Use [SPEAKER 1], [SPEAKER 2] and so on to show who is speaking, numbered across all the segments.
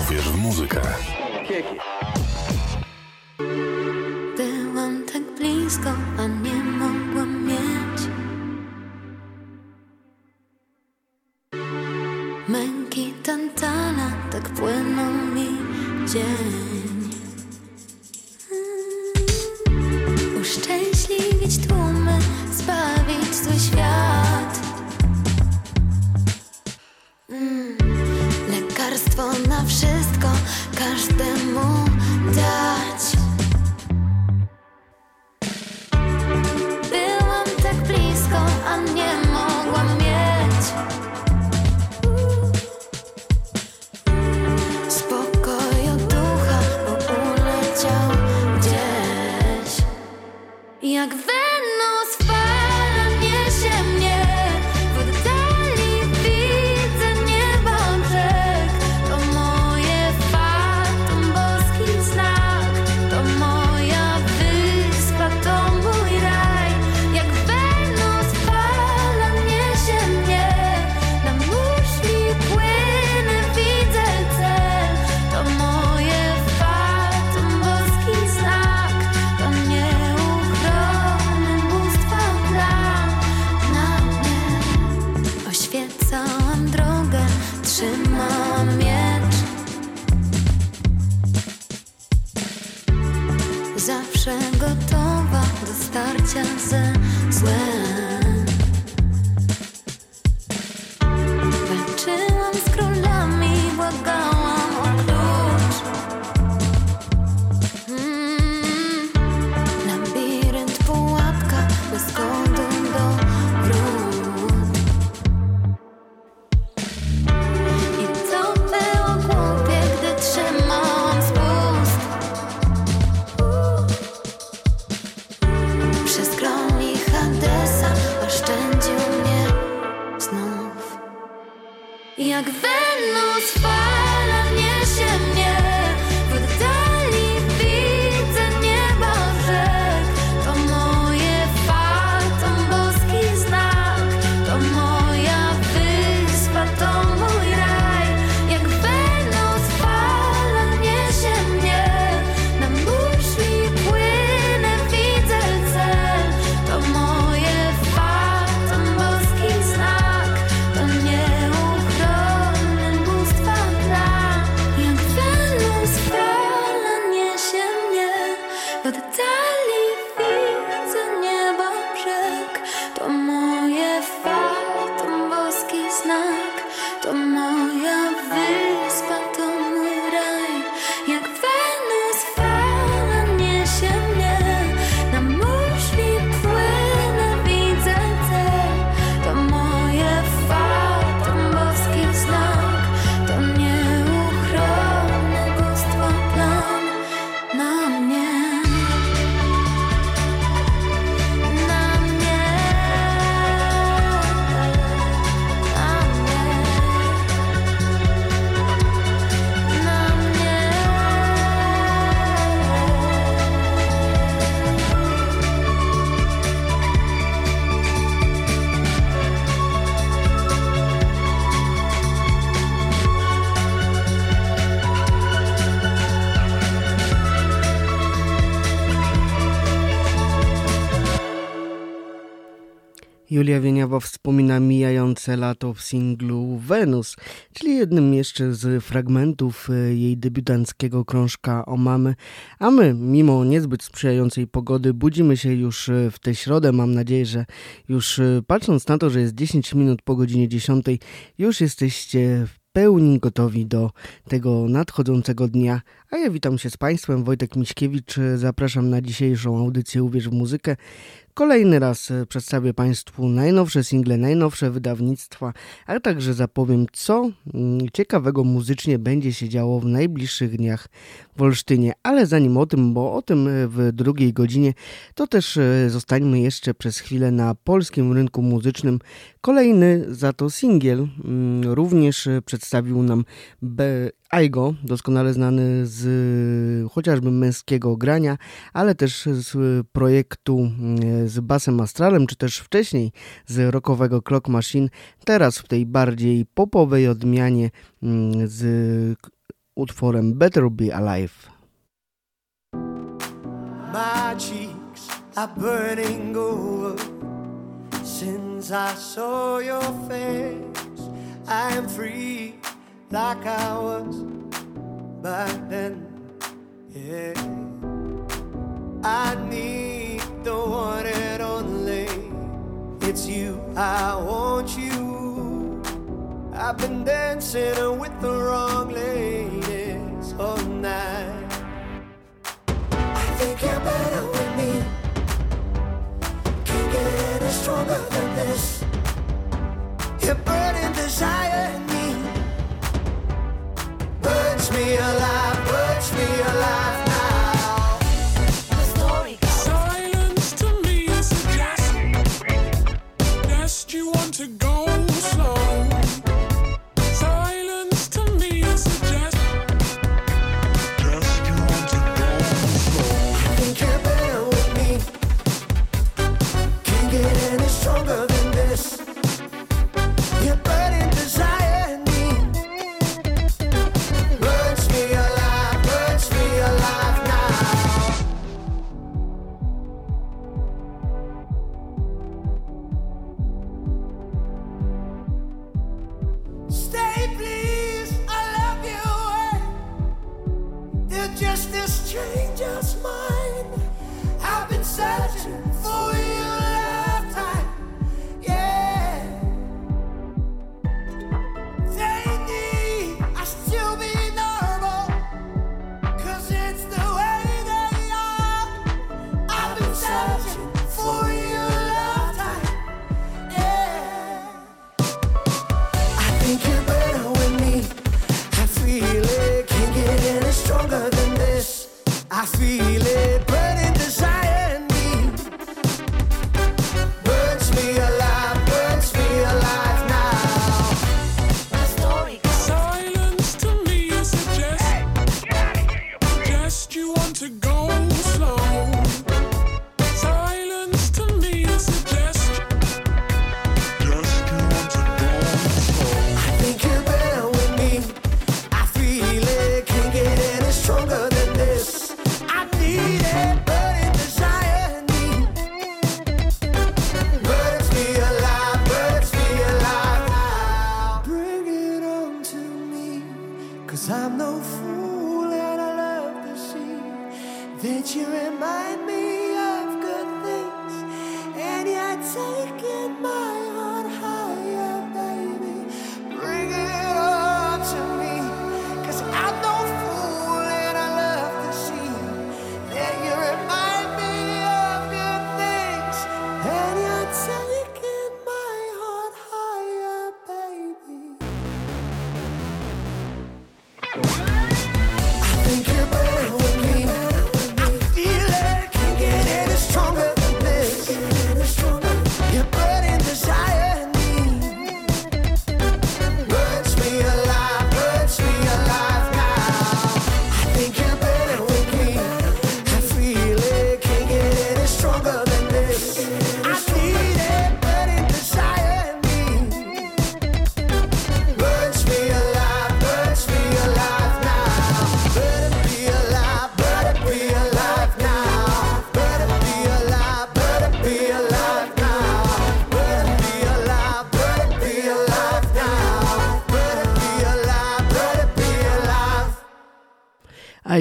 [SPEAKER 1] Uwierz w muzykę.
[SPEAKER 2] Byłam
[SPEAKER 3] Julia Wieniawa wspomina mijające lato w singlu Venus, czyli jednym jeszcze z fragmentów e, jej debiutanckiego krążka o mamy. A my, mimo niezbyt sprzyjającej pogody, budzimy się już e, w tę środę. Mam nadzieję, że już e, patrząc na to, że jest 10 minut po godzinie 10, już jesteście w pełni gotowi do tego nadchodzącego dnia. A ja witam się z Państwem, Wojtek Miśkiewicz. Zapraszam na dzisiejszą audycję Uwierz w muzykę. Kolejny raz e, przedstawię Państwu najnowsze single, najnowsze wydawnictwa, a także zapowiem, co mm, ciekawego muzycznie będzie się działo w najbliższych dniach w Olsztynie. Ale zanim o tym, bo o tym e, w drugiej godzinie, to też e, zostańmy jeszcze przez chwilę na polskim rynku muzycznym. Kolejny za to singiel mm, również przedstawił nam B. Aigo, doskonale znany z chociażby męskiego grania, ale też z projektu mm, z Basem Astralem, czy też wcześniej z rockowego Clock Machine, teraz w tej bardziej popowej odmianie mm, z utworem Better Be Alive.
[SPEAKER 1] My cheeks are burning over since I saw your face. I am free like I was back then. Yeah, I need the one and only. It's you, I want you. I've been dancing with the wrong ladies all night think you're better with me. Can't get any stronger than this. Your burning desire in me burns me alive, burns me alive
[SPEAKER 4] I feel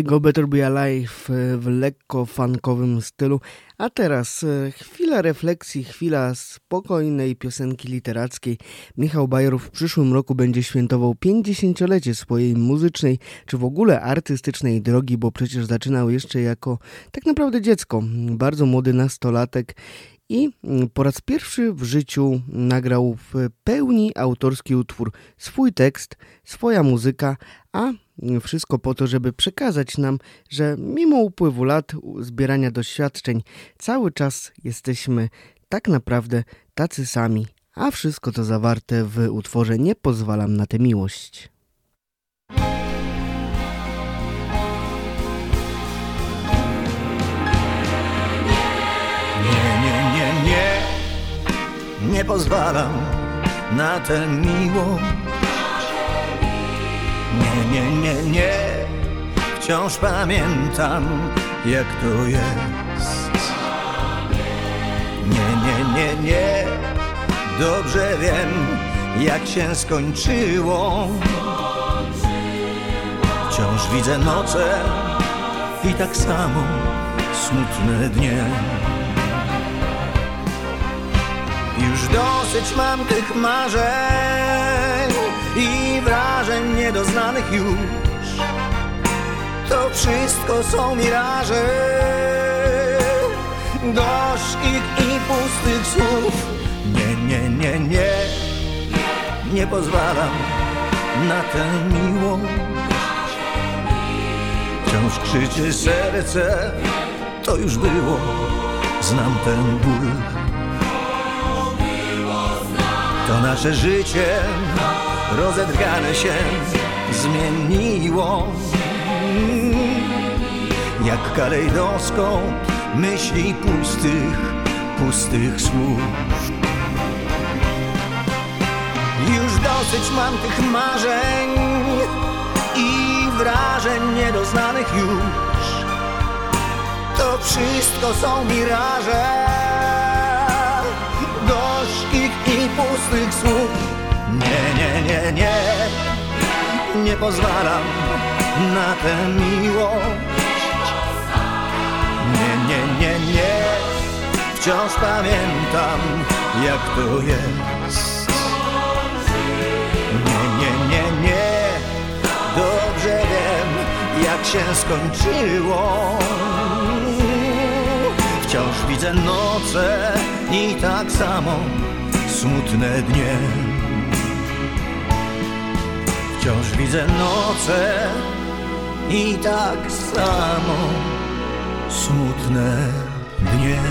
[SPEAKER 4] Go
[SPEAKER 3] Better Be Alive e, w lekko funkowym stylu. A teraz e, chwila refleksji, chwila spokojnej piosenki literackiej. Michał Bajerów w przyszłym roku będzie świętował 50-lecie swojej muzycznej, czy w ogóle artystycznej drogi, bo przecież zaczynał jeszcze jako tak naprawdę dziecko, bardzo młody nastolatek i po raz pierwszy w życiu nagrał w pełni autorski utwór, swój tekst, swoja muzyka, a wszystko po to, żeby przekazać nam, że mimo upływu lat zbierania doświadczeń, cały czas jesteśmy tak naprawdę tacy sami, a wszystko to zawarte w utworze Nie pozwalam na tę miłość.
[SPEAKER 1] Nie, nie, nie, nie, nie pozwalam na tę miłość
[SPEAKER 5] Nie, nie, nie, nie, wciąż pamiętam, jak to jest. Nie, nie, nie, nie, dobrze wiem, jak się skończyło. Wciąż widzę noce i tak samo smutne dnie. Już dosyć mam tych marzeń i wrażeń niedoznanych już. To wszystko są miraże, dość i pustych słów. Nie, nie, nie, nie, nie pozwalam na tę miłość. Wciąż krzyczy serce, to już było, znam ten ból. To nasze życie rozedrgane się zmieniło. Jak kalejdoskop myśli pustych, pustych słów. Już dosyć mam tych marzeń i wrażeń niedoznanych już. To wszystko są miraże Dość ich i pustych słów. Nie, nie, nie, nie. Nie pozwalam na tę miłość. Nie, nie, nie, nie. Wciąż pamiętam jak to jest. Nie, nie, nie, nie. Dobrze wiem jak się skończyło. Wciąż widzę noce i tak samo smutne dnie. Wciąż widzę noce i tak samo smutne dnie.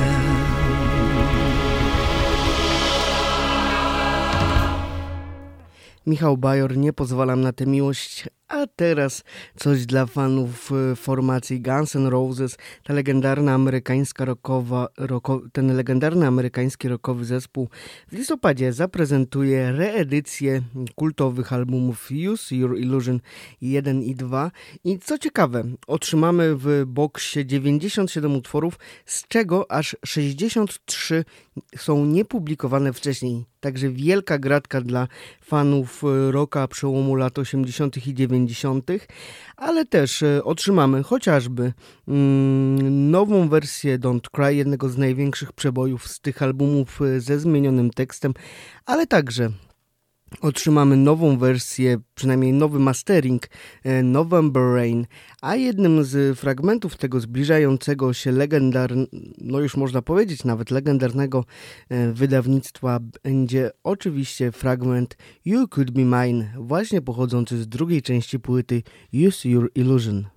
[SPEAKER 3] Michał Bajor, nie pozwalam na tę miłość, a teraz coś dla fanów e, formacji Guns N' Roses. Ta legendarna amerykańska rockowa, rocko, ten legendarny amerykański rockowy zespół w listopadzie zaprezentuje reedycję kultowych albumów Use Your Illusion 1 i 2. I co ciekawe, otrzymamy w boksie 97 utworów, z czego aż 63 są niepublikowane wcześniej. Także wielka gratka dla fanów e, rocka przełomu lat 80. i 90., ale też e, otrzymamy chociażby mm, nową wersję Don't Cry, jednego z największych przebojów z tych albumów e, ze zmienionym tekstem, ale także otrzymamy nową wersję, przynajmniej nowy mastering e, November Rain, a jednym z fragmentów tego zbliżającego się legendarnego, no już można powiedzieć nawet legendarnego e, wydawnictwa będzie oczywiście fragment You Could Be Mine, właśnie pochodzący z drugiej części płyty Use Your Illusion.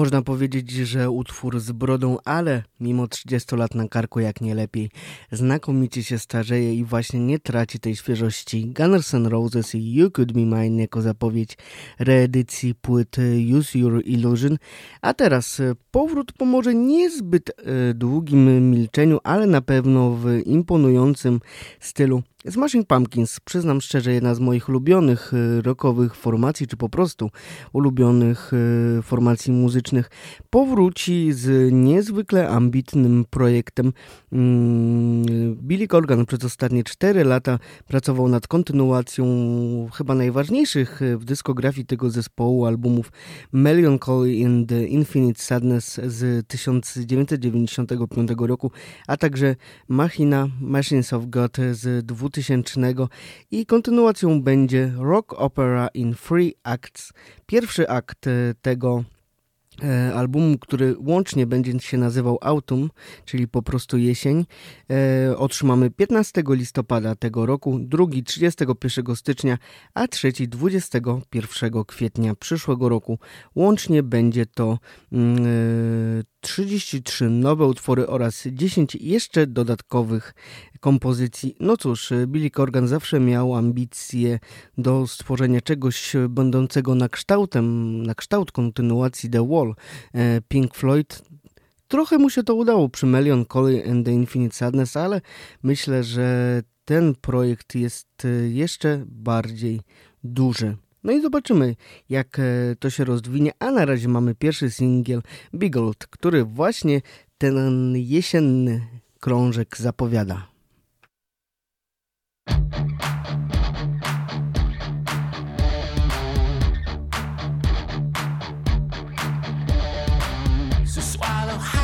[SPEAKER 3] Można powiedzieć, że utwór z brodą, ale mimo 30 lat na karku jak nie lepiej, znakomicie się starzeje i właśnie nie traci tej świeżości. Gunners N' Roses i You Could Be Mine jako zapowiedź reedycji płyty Use Your Illusion. A teraz e, powrót po może niezbyt e, długim milczeniu, ale na pewno w imponującym stylu Smashing Pumpkins, przyznam szczerze, jedna z moich ulubionych y, rockowych formacji, czy po prostu ulubionych y, formacji muzycznych, powróci z niezwykle ambitnym projektem. Mm, Billy Corgan przez ostatnie 4 lata pracował nad kontynuacją chyba najważniejszych y, w dyskografii tego zespołu albumów Melancholy the Infinite Sadness z 1995 roku, a także Machina Machines of God z 2000 2000 i kontynuacją będzie Rock Opera in Three Acts. Pierwszy akt e, tego e, albumu, który łącznie będzie się nazywał Autumn, czyli po prostu jesień, e, otrzymamy 15 listopada tego roku, drugi 31 stycznia, a trzeci 21 kwietnia przyszłego roku. Łącznie będzie to mm, 33 nowe utwory oraz 10 jeszcze dodatkowych kompozycji. No cóż, Billy Corgan zawsze miał ambicje do stworzenia czegoś będącego na kształtem, na kształt kontynuacji The Wall e, Pink Floyd. Trochę mu się to udało przy Million Collie and the Infinite Sadness, ale myślę, że ten projekt jest jeszcze bardziej duży. No i zobaczymy, jak e, to się rozwinie. A na razie mamy pierwszy singiel Bigold, który właśnie ten jesienny krążek zapowiada.
[SPEAKER 1] Swallow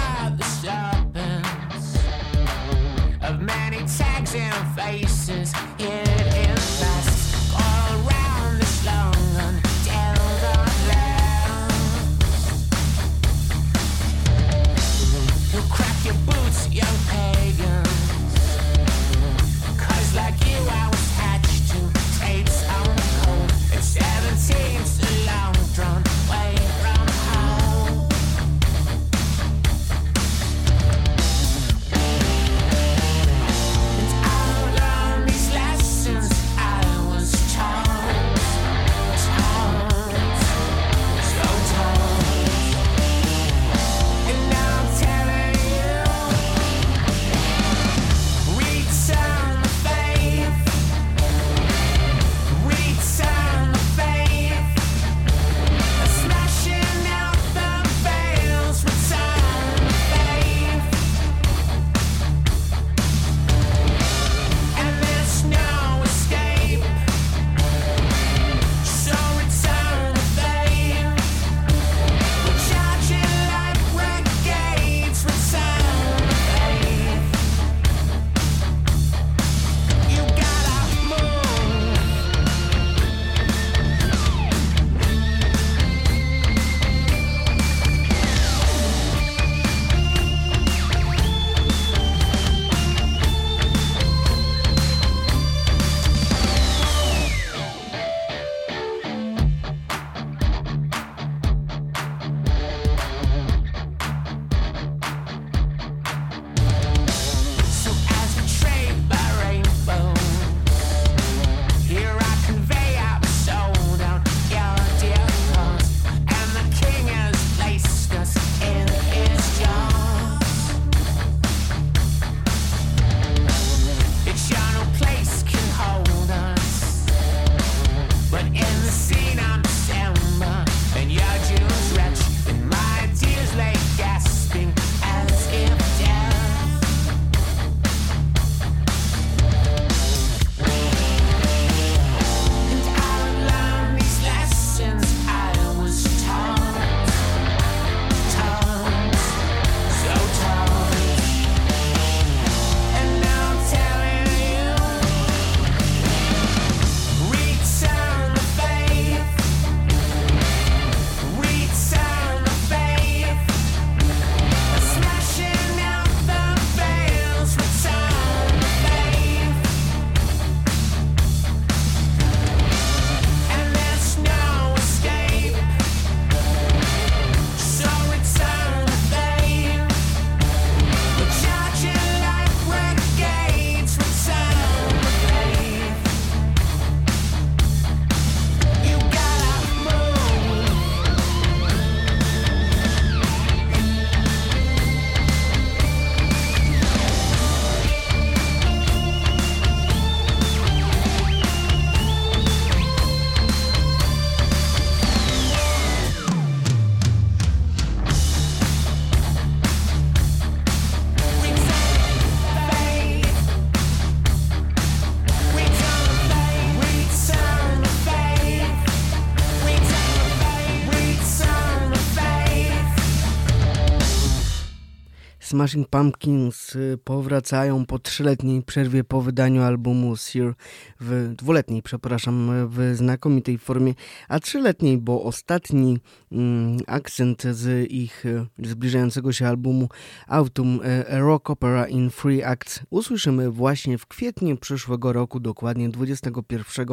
[SPEAKER 2] Smashing Pumpkins y, powracają po trzyletniej przerwie po wydaniu albumu Sear w dwuletniej, przepraszam, w znakomitej formie, a trzyletniej, bo ostatni mm, akcent z ich y, zbliżającego się albumu Autumn y, Rock Opera in Three Acts usłyszymy właśnie w kwietniu przyszłego roku, dokładnie 21,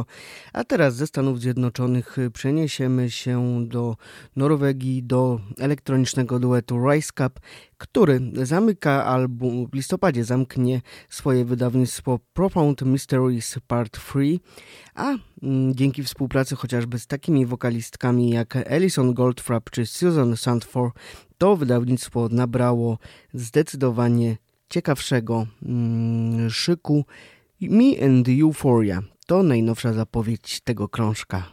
[SPEAKER 2] a teraz ze Stanów Zjednoczonych przeniesiemy się do Norwegii, do elektronicznego duetu Rice Cup, który zamyka album, w listopadzie zamknie swoje wydawnictwo Profound Mysteries Part 3, a mm, dzięki współpracy chociażby z takimi wokalistkami jak Alison Goldfrapp czy Susan Sandford, to wydawnictwo nabrało zdecydowanie ciekawszego mm, szyku. Me and Euphoria to najnowsza zapowiedź tego krążka.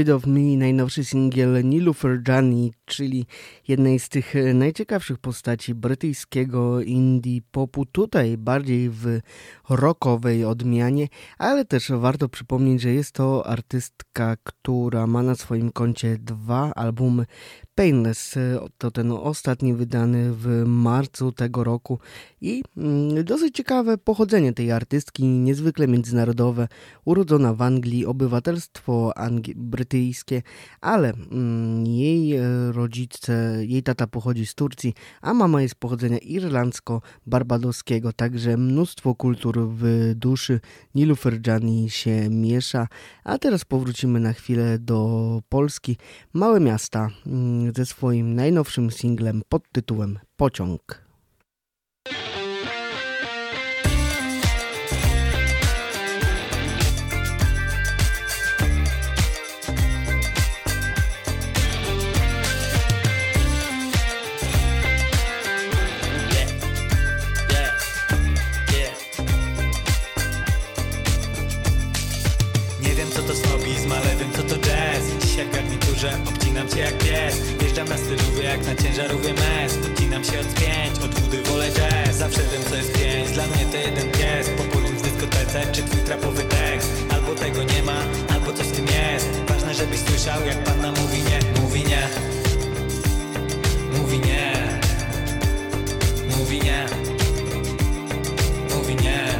[SPEAKER 6] Rid of Me,
[SPEAKER 3] najnowszy singiel Nilufer Jani, czyli jednej z tych e, najciekawszych postaci brytyjskiego indie popu, tutaj bardziej w rockowej odmianie, ale też warto przypomnieć, że jest to artystka, która ma na swoim koncie dwa albumy Painless, to ten ostatni wydany w marcu tego roku i mm, dosyć ciekawe pochodzenie tej artystki, niezwykle międzynarodowe, urodzona w Anglii, obywatelstwo brytyjskie, ale mm, jej e, rodzice, jej tata pochodzi z Turcji, a mama jest pochodzenia irlandzko-barbadoskiego, także mnóstwo kultur w duszy Nilufer Jani się miesza, a teraz powrócimy na chwilę do Polski. Małe miasta mm, ze swoim najnowszym singlem pod tytułem Pociąg.
[SPEAKER 7] Garniturze obcinam się jak pies. Wjeżdżam na stylówie jak na ciężarówce mes. Odcinam się od spięć, od wody wolę jazz. Zawsze wiem co jest pięć, dla mnie to jeden pies. Populum w dyskotece, czy twój trapowy tekst. Albo tego nie ma, albo coś w tym jest. Ważne żebyś słyszał jak panna mówi nie. Mówi nie. Mówi nie. Mówi nie. Mówi Nie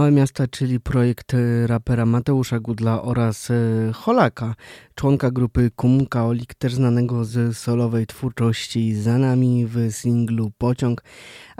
[SPEAKER 3] Małe Miasta, czyli projekt e, rapera Mateusza Gudla oraz e, Holaka, członka grupy Kumkaolik, też znanego z solowej twórczości za nami w singlu Pociąg.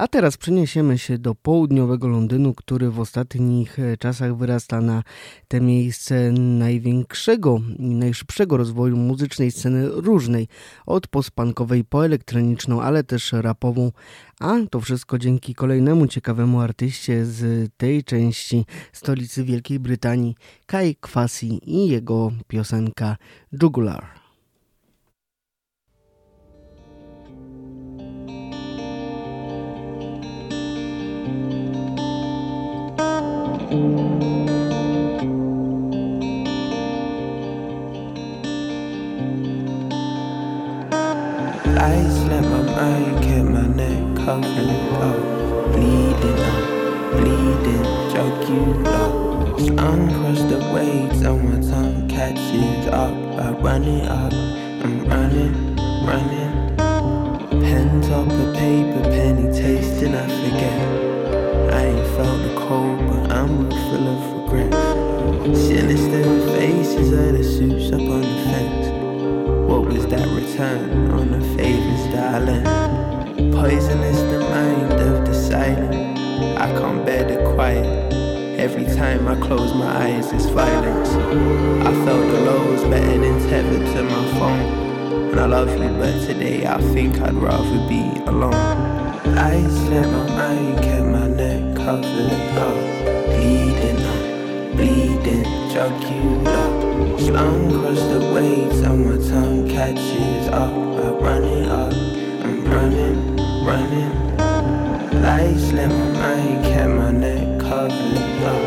[SPEAKER 3] A teraz przeniesiemy się do południowego Londynu, który w ostatnich e, czasach wyrasta na te miejsce największego i najszybszego rozwoju muzycznej sceny różnej, od postpunkowej po elektroniczną, ale też rapową, a to wszystko dzięki kolejnemu ciekawemu artyście z tej części stolicy Wielkiej Brytanii, Kai Kwasi i jego piosenka Jugular.
[SPEAKER 8] Top of paper, penny tasting, I forget. I ain't felt the cold, but I'm full of regret. Sinister faces of the suits up on the fence. What was that return on the favors lent? Poisonous the mind of the silent. I can't bear the quiet. Every time I close my eyes, it's violence. I felt the lows better than tethered to my phone. And I love you, but today I think I'd rather be alone. I slept my mind, kept my neck covered up, bleeding up, bleeding, jugular. Slung across the waves on my tongue catches up. I run it up, I'm running, running. Lights let my mind, kept my neck covered up,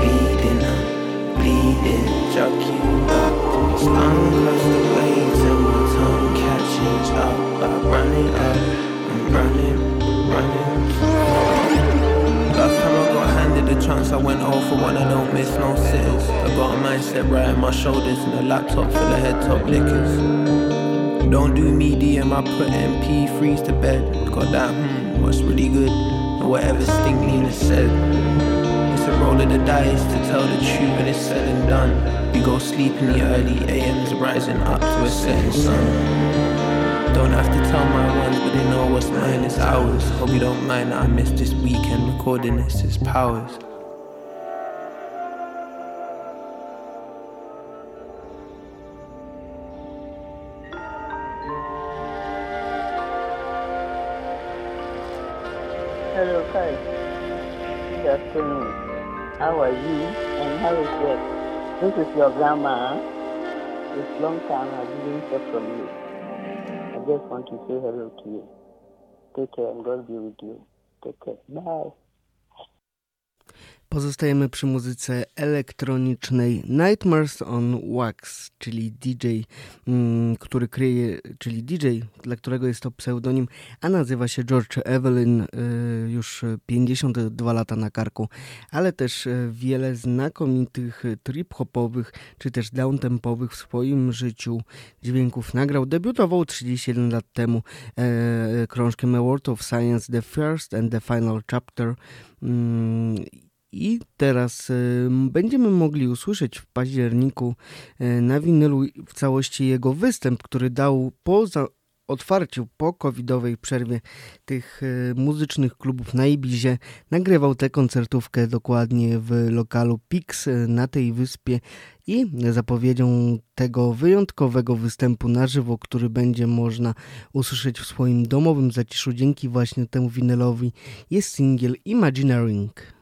[SPEAKER 8] bleeding up, bleeding, jugular. Slung across the waves and my tongue catches up. I run it up, I'm running, running. Got handed the chance, I went all for one. I don't miss no sitters. I got a mindset right on my shoulders and a laptop full of head top liquors. Don't do medium, I put MP3s to bed. Got that, hmm, what's really good? Or whatever Sting Nina said. It's a roll of the dice to tell the truth when it's said and done. We go sleep in the early AMs, rising up to a setting sun. Don't have to tell my ones, but they know what's mine is ours. Hope you don't mind that I missed this weekend recording this is powers.
[SPEAKER 9] Hello, Kai. Good afternoon. How are you? And how is work? This is your grandma. It's long time I didn't hear from you. Just want to say hello to you. Take care and God be with you. Take care. Bye.
[SPEAKER 3] Pozostajemy przy muzyce elektronicznej Nightmares on Wax, czyli DJ, mm, który kryje, czyli DJ, dla którego jest to pseudonim, a nazywa się George Evelyn, y, już 52 lata na karku, ale też y, wiele znakomitych trip-hopowych, czy też downtempowych w swoim życiu dźwięków nagrał. Debiutował 31 lat temu e, krążkiem A World of Science, The First and the Final Chapter. I teraz y, będziemy mogli usłyszeć w październiku y, na winylu w całości jego występ, który dał po otwarciu po covidowej przerwie tych e, muzycznych klubów na Ibizie nagrywał tę koncertówkę dokładnie w lokalu Pix e, na tej wyspie i zapowiedzią tego wyjątkowego występu na żywo, który będzie można usłyszeć w swoim domowym zaciszu dzięki właśnie temu winylowi jest singiel Imagineering.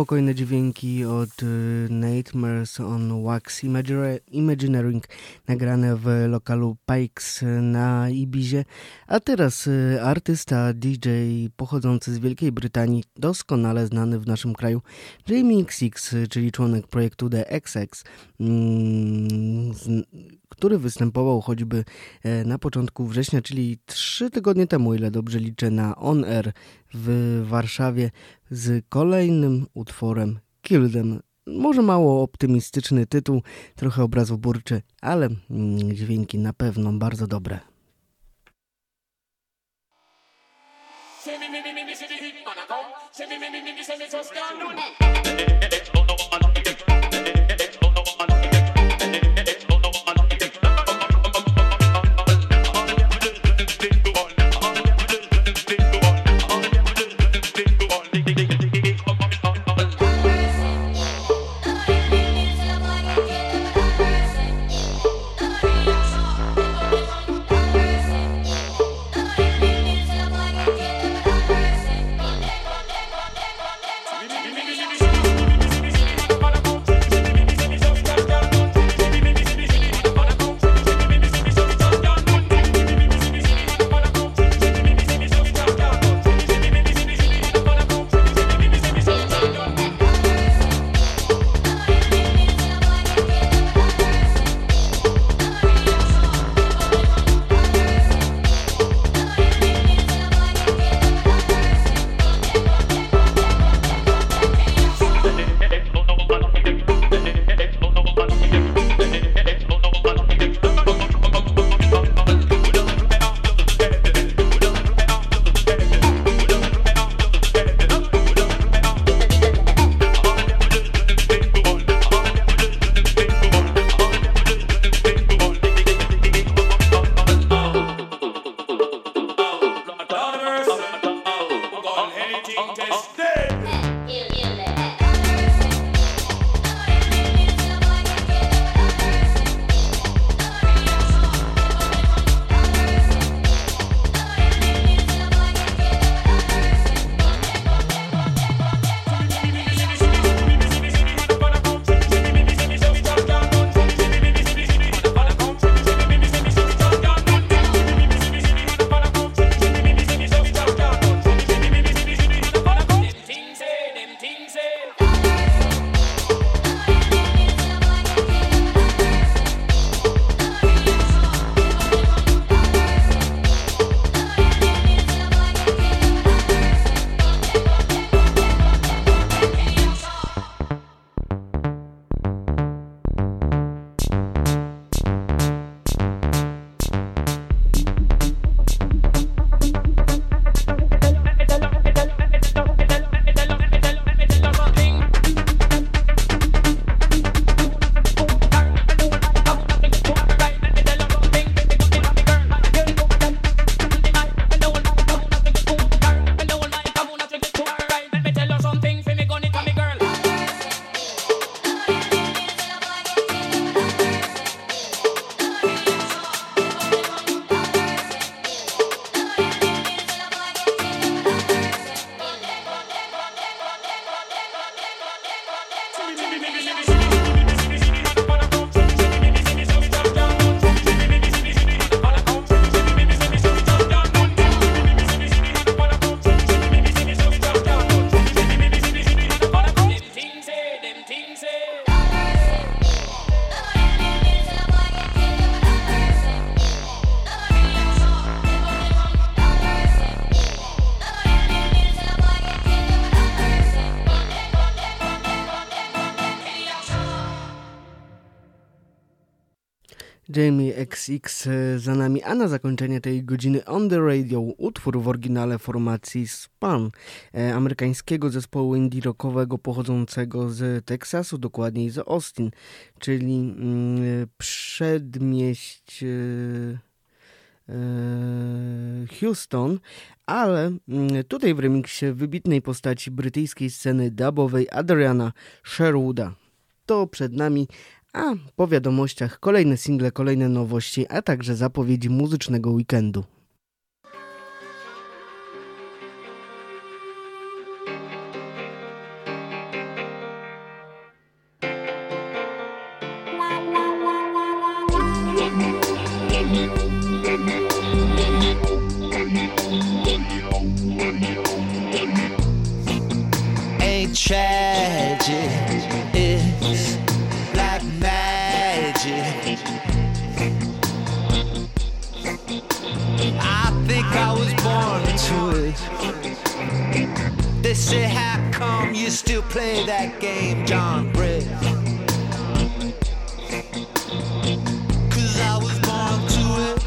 [SPEAKER 3] Spokojne dźwięki od y, Nightmares on Wax Imagineering nagrane w lokalu Pikes na Ibizie, a teraz y, artysta DJ pochodzący z Wielkiej Brytanii, doskonale znany w naszym kraju, Jamie XX, czyli członek projektu The XX, mm, który występował choćby e, na początku września, czyli trzy tygodnie temu, ile dobrze liczę, na On Air w Warszawie z kolejnym utworem Kildem. Może mało optymistyczny tytuł, trochę obrazów burczy, ale mm, dźwięki na pewno bardzo dobre. XX e, za nami, a na zakończenie tej godziny On The Radio utwór w oryginale formacji Spun, e, amerykańskiego zespołu indie rockowego pochodzącego z Teksasu, dokładniej z Austin, czyli mm, przedmieść e, Houston, ale mm, tutaj w remiksie wybitnej postaci brytyjskiej sceny dubowej Adriana Sherwooda. To przed nami a po wiadomościach kolejne single, kolejne nowości, a także zapowiedzi muzycznego weekendu.
[SPEAKER 1] Hey, Chad. They say, How come you still play that game, John Britt? Cause I was born to it.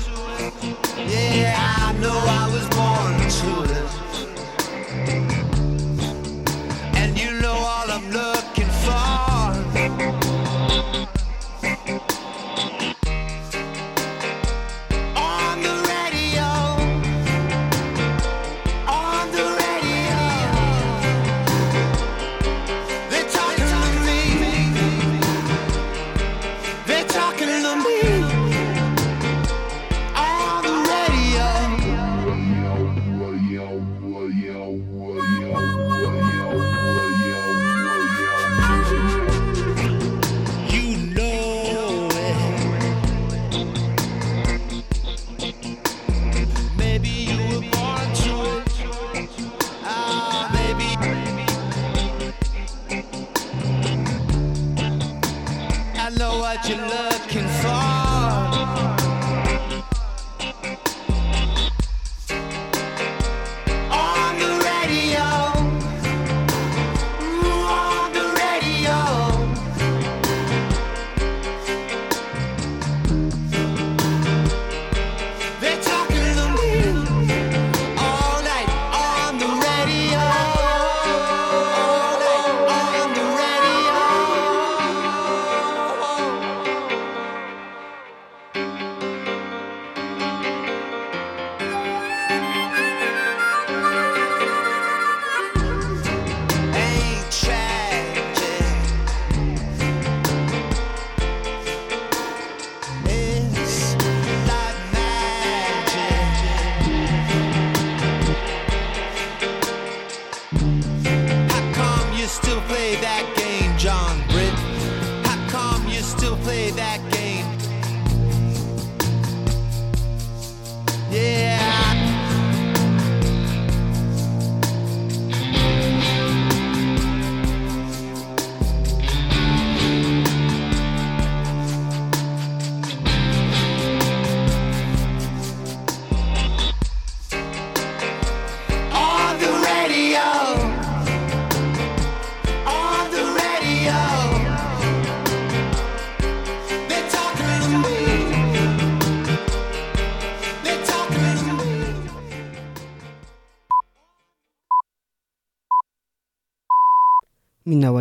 [SPEAKER 1] Yeah, I know I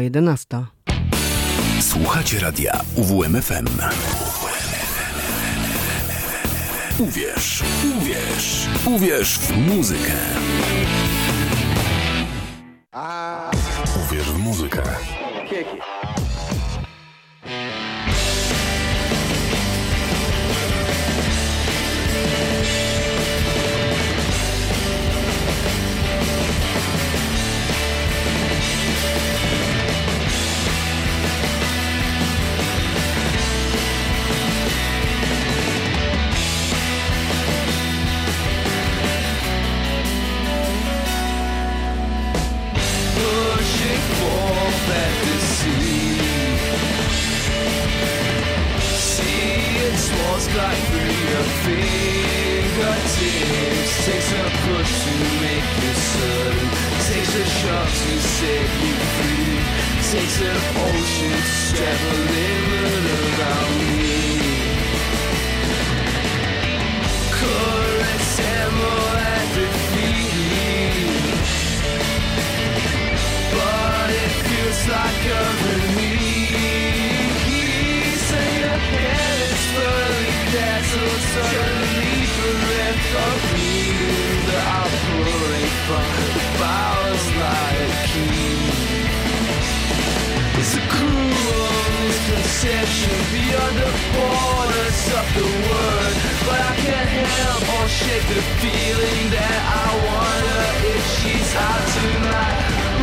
[SPEAKER 3] minęła 11.
[SPEAKER 10] Słuchacie radia UWMFM. Uwierz, uwierz, uwierz w muzykę.
[SPEAKER 1] it's beyond the borders of the word But I can't help or shake the feeling that I wonder if she's hot tonight.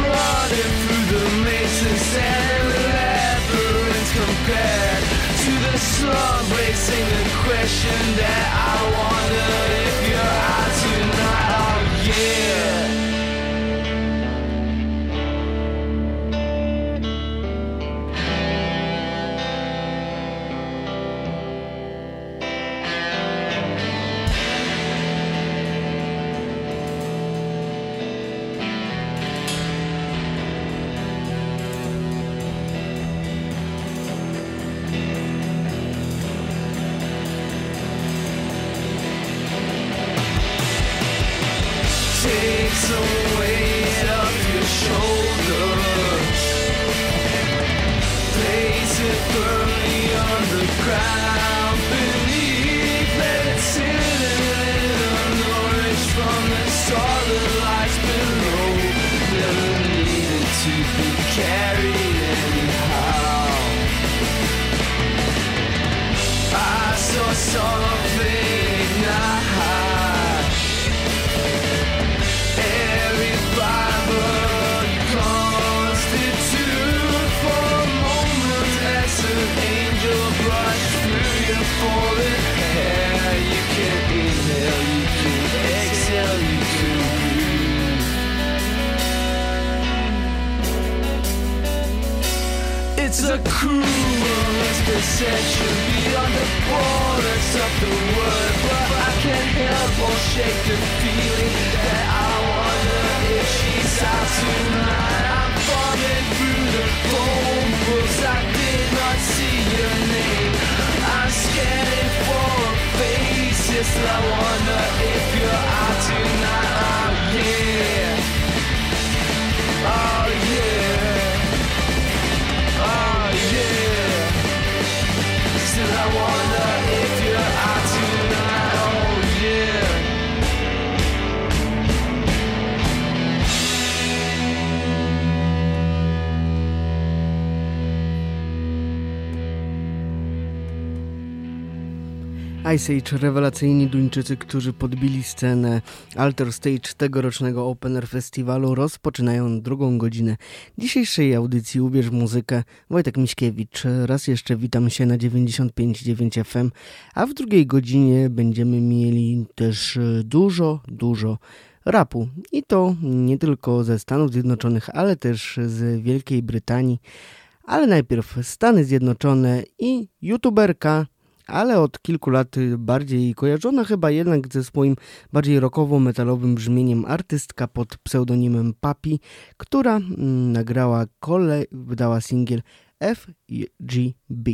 [SPEAKER 1] Running through the mazes and labyrinths compared To the sun raising the question
[SPEAKER 10] that I wonder here. It's a cruel perception beyond the borders of the word, but I can't help or shake the feeling that I wonder if she's out tonight. I'm falling through the phone books. I did not see your name. I'm scanning for a face. Yes, I wonder if you're out tonight. Oh yeah. Oh yeah. Wonder
[SPEAKER 2] Ice Age, rewelacyjni Duńczycy, którzy podbili scenę Alter Stage tegorocznego Open Air Festiwalu, rozpoczynają drugą godzinę dzisiejszej audycji Ubierz muzykę. Wojtek Miśkiewicz, raz jeszcze witam się na 95.9 FM, a w drugiej godzinie będziemy mieli też dużo, dużo rapu. I to nie tylko ze Stanów Zjednoczonych, ale też z Wielkiej Brytanii. Ale najpierw Stany Zjednoczone i youtuberka ale od kilku lat bardziej kojarzona chyba jednak ze swoim bardziej rockowo-metalowym brzmieniem artystka pod pseudonimem Papi, która mm, nagrała kole, wydała singiel FGB.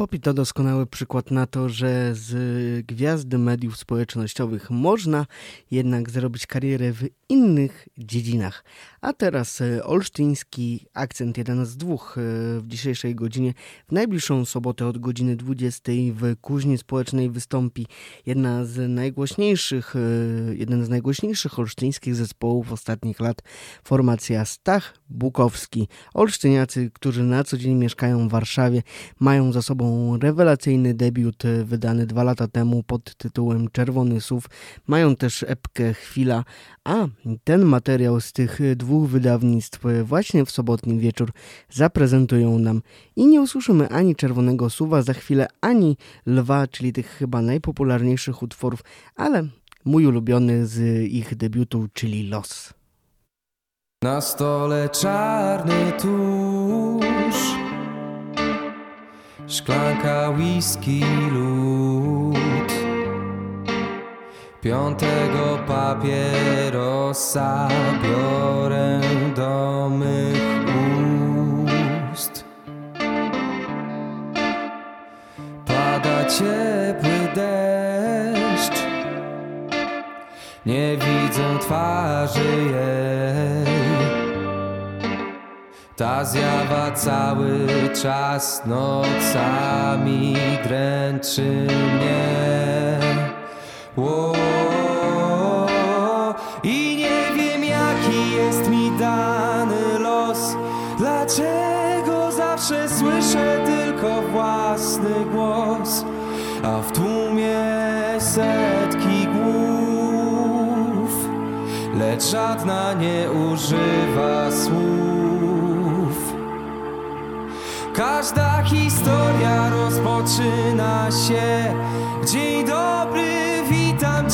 [SPEAKER 2] Popi to doskonały przykład na to, że z gwiazdy mediów społecznościowych można jednak zrobić karierę w innych dziedzinach.
[SPEAKER 3] A teraz e, olsztyński akcent, jeden z dwóch e, w dzisiejszej godzinie. W najbliższą sobotę od godziny 20 w Kuźni Społecznej wystąpi jedna z najgłośniejszych, e, jeden z najgłośniejszych olsztyńskich zespołów ostatnich lat, formacja Stach Bukowski. Olsztyniacy, którzy na co dzień mieszkają w Warszawie, mają za sobą rewelacyjny debiut wydany dwa lata temu pod tytułem Czerwony Sów. Mają też epkę Chwila, a ten materiał z tych dwóch wydawnictw właśnie w sobotni wieczór zaprezentują nam i nie usłyszymy ani Czerwonego Suwa za chwilę, ani Lwa, czyli tych chyba najpopularniejszych utworów, ale mój ulubiony z ich debiutu, czyli Los.
[SPEAKER 11] Na stole czarny tusz Szklanka whisky lód Piątego papierosa biorę do mych ust. Pada ciepły deszcz. Nie widzę twarzy jej. Ta zjawa cały czas nocami dręczy mnie Ło, I nie wiem jaki jest mi dany los. Dlaczego zawsze słyszę tylko własny głos? A w tłumie setki głów Lecz żadna nie używa słów. Każda historia rozpoczyna się Dzień dobry, witam,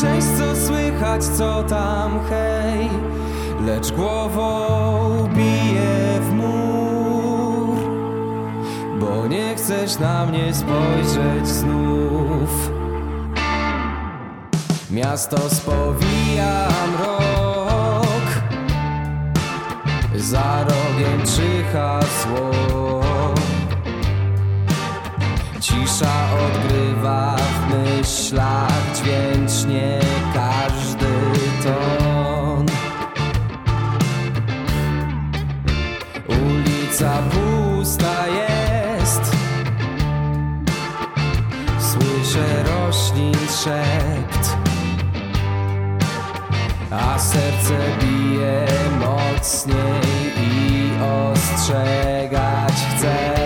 [SPEAKER 11] cześć, co słychać, co tam, hej. Lecz głową bije w mur Bo nie chcesz na mnie spojrzeć znów. Miasto spowija mrok Za rogiem czyha zło Cisza odgrywa w myślach dźwięcznie każdy ton. Ulica pusta jest. Słyszę roślin szept. A serce bije mocniej i ostrzegać chce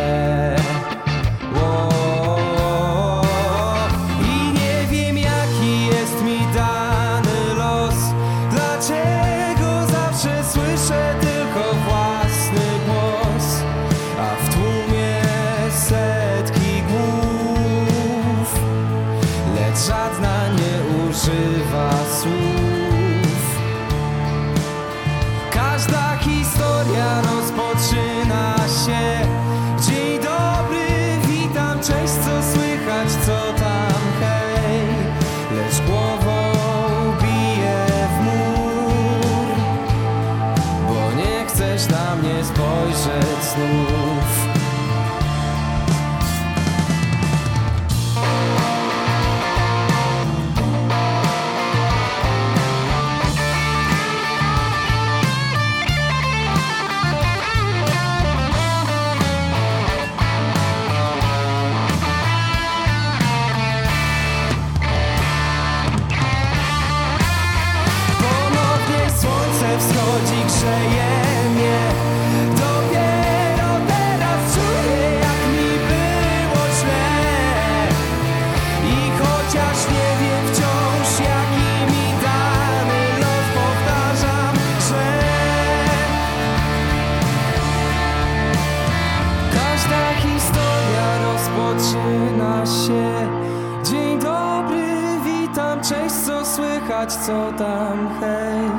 [SPEAKER 11] co tam, hej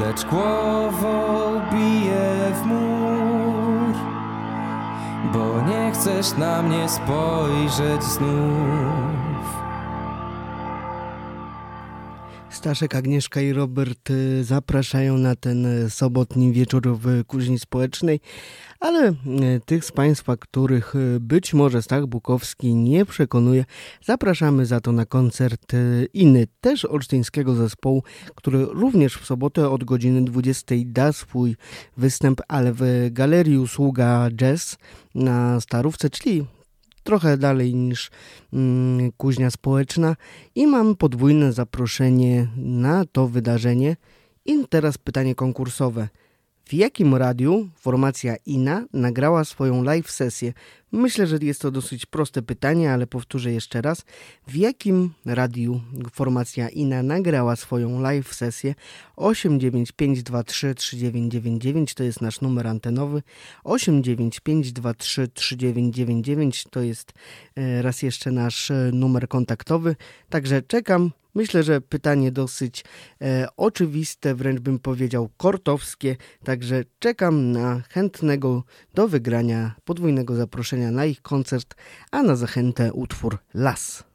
[SPEAKER 11] Lecz głową bije w mur. Bo nie chcesz na mnie spojrzeć znów.
[SPEAKER 3] Staszek, Agnieszka i Robert y, zapraszają na ten sobotni wieczór w Kuźni Społecznej, ale y, tych z Państwa, których być może Stach Bukowski nie przekonuje, zapraszamy za to na koncert inny, też olsztyńskiego zespołu, który również w sobotę od godziny 20 da swój występ, ale w Galerii Usługa Jazz na Starówce, czyli trochę dalej niż mm, kuźnia społeczna i mam podwójne zaproszenie na to wydarzenie. I teraz pytanie konkursowe. W jakim radiu formacja INA nagrała swoją live sesję? Myślę, że jest to dosyć proste pytanie, ale powtórzę jeszcze raz. W jakim radiu formacja INA nagrała swoją live sesję? 895233999 to jest nasz numer antenowy. 895233999 to jest e, raz jeszcze nasz e, numer kontaktowy. Także czekam Myślę, że pytanie dosyć e, oczywiste, wręcz bym powiedział kortowskie, także czekam na chętnego do wygrania podwójnego zaproszenia na ich koncert, a na zachętę utwór Las.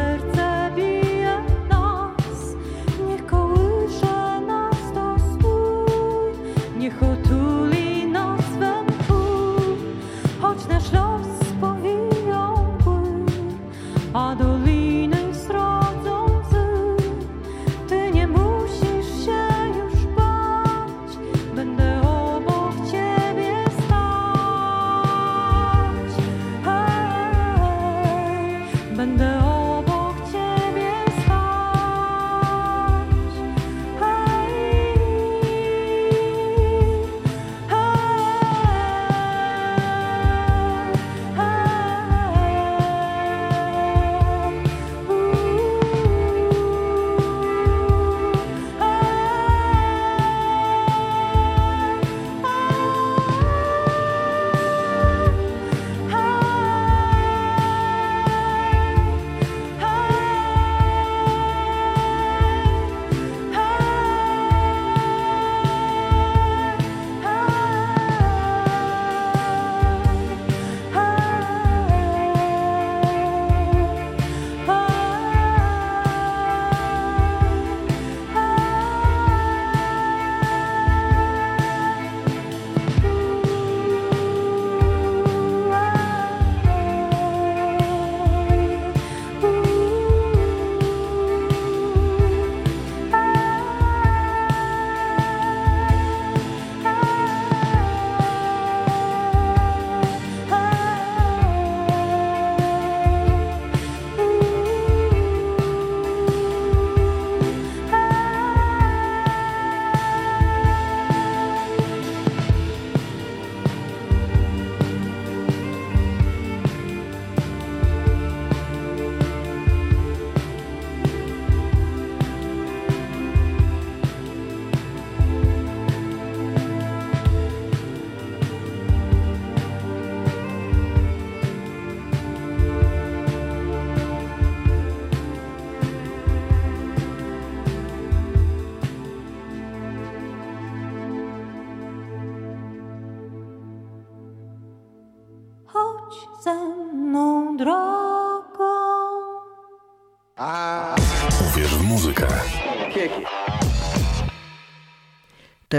[SPEAKER 10] serce.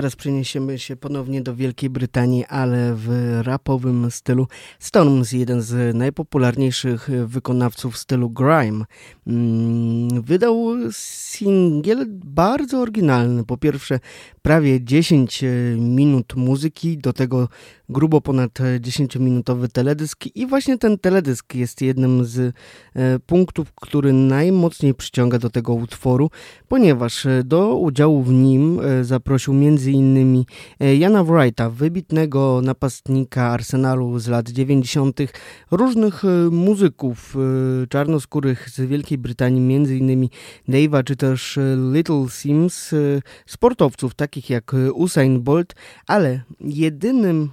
[SPEAKER 3] Teraz przeniesiemy się ponownie do Wielkiej Brytanii, ale w rapowym stylu. Storms, jeden z najpopularniejszych wykonawców stylu grime, mm, wydał singiel bardzo oryginalny. Po pierwsze, prawie 10 minut muzyki, do tego grubo ponad 10-minutowy teledysk i właśnie ten teledysk jest jednym z e, punktów, który najmocniej przyciąga do tego utworu, ponieważ do udziału w nim e, zaprosił m.in. Jana Wrighta, wybitnego napastnika Arsenalu z lat 90., różnych e, muzyków czarnoskórych z Wielkiej Brytanii, m.in. Dave'a czy też Little Sims, sportowców takich jak Usain Bolt, ale jedynym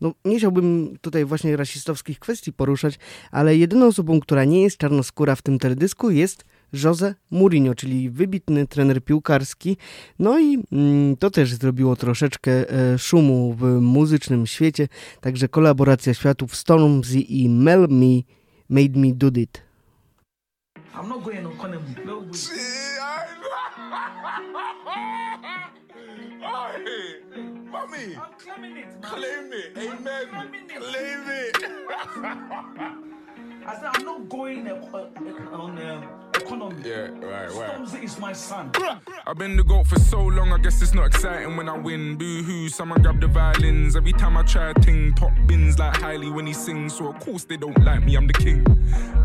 [SPEAKER 3] no, nie chciałbym tutaj właśnie rasistowskich kwestii poruszać, ale jedyną osobą, która nie jest czarnoskóra w tym teledysku jest Jose Mourinho, czyli wybitny trener piłkarski. No i mm, to też zrobiło troszeczkę e, szumu w muzycznym świecie, także kolaboracja światów Stormzy i Mel Me Made Me Do It.
[SPEAKER 12] I'm not going on Conan.
[SPEAKER 13] Mommy,
[SPEAKER 12] I'm claiming it,
[SPEAKER 13] claim it, amen,
[SPEAKER 12] claiming it.
[SPEAKER 13] claim it.
[SPEAKER 12] I said I'm not going uh, uh, on um, economy.
[SPEAKER 13] yeah, right, right.
[SPEAKER 12] Stormzy is my son.
[SPEAKER 14] I've been the GOAT for so long, I guess it's not exciting when I win. Boo hoo, someone grab the violins. Every time I try a ting, pop bins like Hailey when he sings. So of course they don't like me, I'm the king.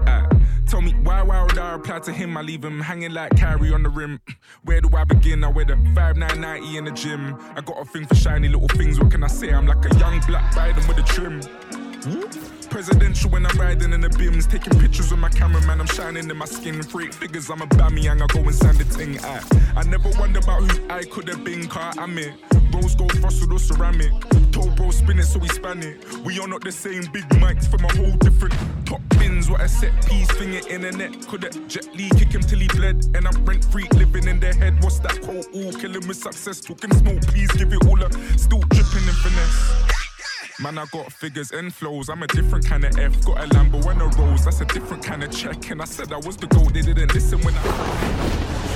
[SPEAKER 14] Ah, tell me why, why would I reply to him? I leave him hanging like Carrie on the rim. Where do I begin? I wear the 5990 in the gym. I got a thing for shiny little things, what can I say? I'm like a young black Biden with a trim. Presidential when I'm riding in the bims, taking pictures with my cameraman. I'm shining in my skin. Freak figures, I'm a bammy and I go and sand the thing I, I never wonder about who I could have been, car I'm it. Rose gold frosted or ceramic. Told bro spin it so we span it. We are not the same big mics from a whole different top bins. What a set piece it in the net. Could have Jet Li kick him till he bled. And I'm rent free living in their head. What's that quote? All killing with success. Talking smoke, please give it all up. Still dripping in finesse. Man, I got figures and flows. I'm a different kind of F. Got a Lambo and a Rose. That's a different kind of check. And I said I was the goal. They didn't listen when I.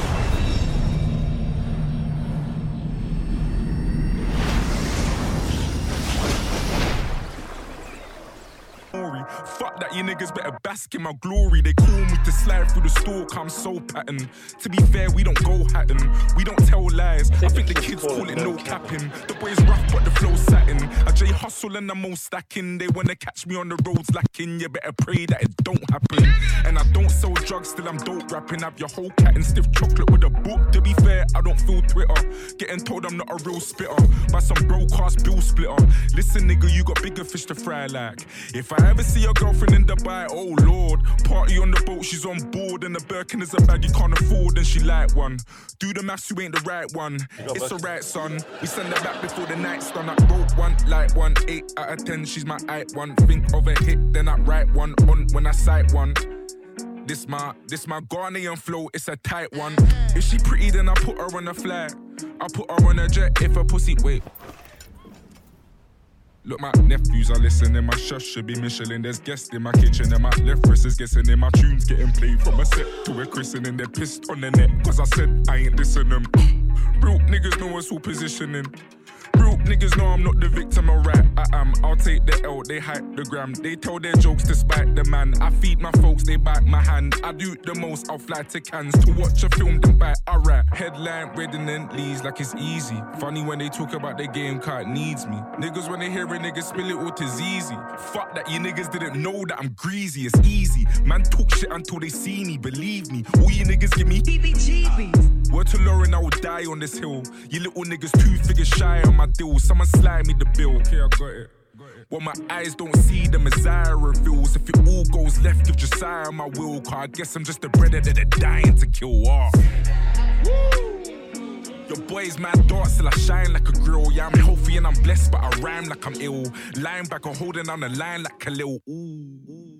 [SPEAKER 14] Fuck that, you niggas better bask in my glory. They call me to slide through the stalk, I'm so pattern. To be fair, we don't go hatting, we don't tell lies. I think the kids call it no capping. The boys rough, but the flow satin. I J hustle and I'm all stacking. They wanna catch me on the roads lacking. You better pray that it don't happen. And I don't sell drugs, still I'm dope rapping. Have your whole cat and stiff chocolate with a book. To be fair, I don't feel Twitter. Getting told I'm not a real spitter by some broadcast bill splitter. Listen, nigga, you got bigger fish to fry like. If I ever see your girlfriend in Dubai, oh lord. Party on the boat, she's on board. And the Birkin is a bag you can't afford, and she like one. Do the maths, you ain't the right one. It's alright, son. We send her back before the night's done. I wrote one, like one, eight out of ten. She's my eight one. Think of a hit, then I write one on when I sight one. This my, this my Ghanaian flow, it's a tight one. If she pretty, then I put her on a flight. I put her on a jet if her pussy, wait. Look, my nephews are listening, my chef should be Michelin. There's guests in my kitchen, and my left wrist is guessing in my tunes getting played from a set to a christening. They're pissed on the net, cause I said I ain't listening. Broke niggas know us all positioning. Broke niggas know I'm not the victim of rap. I am. I'll take the L, they hype the gram. They tell their jokes despite the man. I feed my folks, they bite my hand. I do the most, I'll fly to Cannes to watch a film, then bite. I rap. Headline, redundant leads like it's easy. Funny when they talk about the game, car it needs me. Niggas when they hear a nigga spill it all to easy. Fuck that, you niggas didn't know that I'm greasy. It's easy. Man talk shit until they see me, believe me. All you niggas give me heebie-jeebies. Word to Lauren, I will die on this hill. You little niggas two figures shy on my deal. Someone slide me the bill. Okay, I got it. What my eyes don't see, the Messiah reveals. If it all goes left, give Josiah my will. Cause I guess I'm just a brother that are dying to kill off. Your boy's mad dark, still I shine like a grill. Yeah, I'm healthy and I'm blessed, but I rhyme like I'm ill. Linebacker holding on the line like Khalil. Ooh.